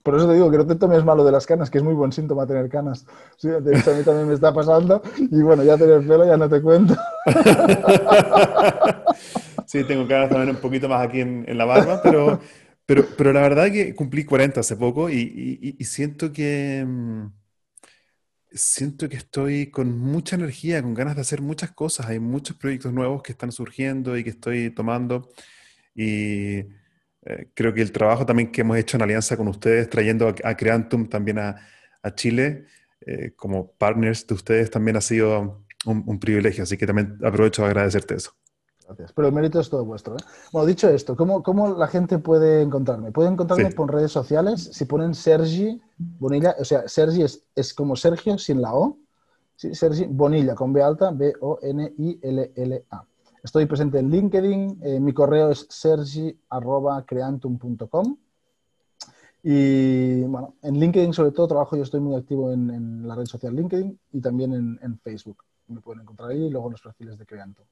Por eso te digo que no te tomes malo de las canas, que es muy buen síntoma tener canas. Sí, de hecho, a mí también me está pasando. Y bueno, ya tener pelo ya no te cuento. sí, tengo canas también un poquito más aquí en, la barba, pero, pero, pero la verdad es que cumplí 40 hace poco y, y siento que mm, siento que estoy con mucha energía, con ganas de hacer muchas cosas. Hay muchos proyectos nuevos que están surgiendo y que estoy tomando. Y eh, creo que el trabajo también que hemos hecho en alianza con ustedes, trayendo a, Creantum también a, Chile, eh, como partners de ustedes, también ha sido un, privilegio. Así que también aprovecho de agradecerte eso. Pero el mérito es todo vuestro. ¿eh? Bueno, dicho esto, ¿cómo, ¿cómo, la gente puede encontrarme? Puede encontrarme por redes sociales. Si ponen Sergi Bonilla, o sea, Sergi es, es como Sergio sin la O. ¿sí? Sergi Bonilla con B alta, B-O-N-I-L-L-A. Estoy presente en LinkedIn. Eh, mi correo es sergi.creantum.com. Y bueno, en LinkedIn sobre todo trabajo, yo estoy muy activo en, la red social LinkedIn y también en, en, Facebook. Me pueden encontrar ahí y luego en los perfiles de Creantum.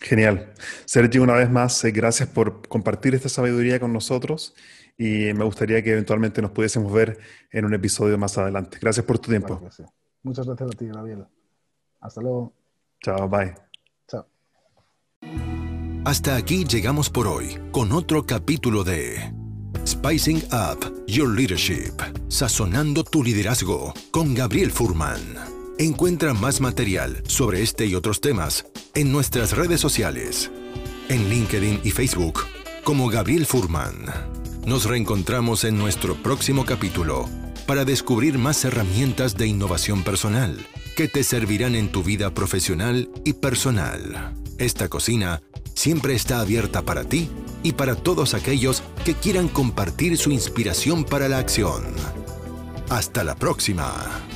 Genial. Sergio, una vez más, eh, gracias por compartir esta sabiduría con nosotros y me gustaría que eventualmente nos pudiésemos ver en un episodio más adelante. Gracias por tu tiempo. Muchas gracias a ti, Gabriel. Hasta luego. Chao, bye. Chao. Hasta aquí llegamos por hoy con otro capítulo de Spicing Up Your Leadership, sazonando tu liderazgo con Gabriel Furman. Encuentra más material sobre este y otros temas en nuestras redes sociales, en LinkedIn y Facebook, como Gabriel Furman. Nos reencontramos en nuestro próximo capítulo para descubrir más herramientas de innovación personal que te servirán en tu vida profesional y personal. Esta cocina siempre está abierta para ti y para todos aquellos que quieran compartir su inspiración para la acción. Hasta la próxima.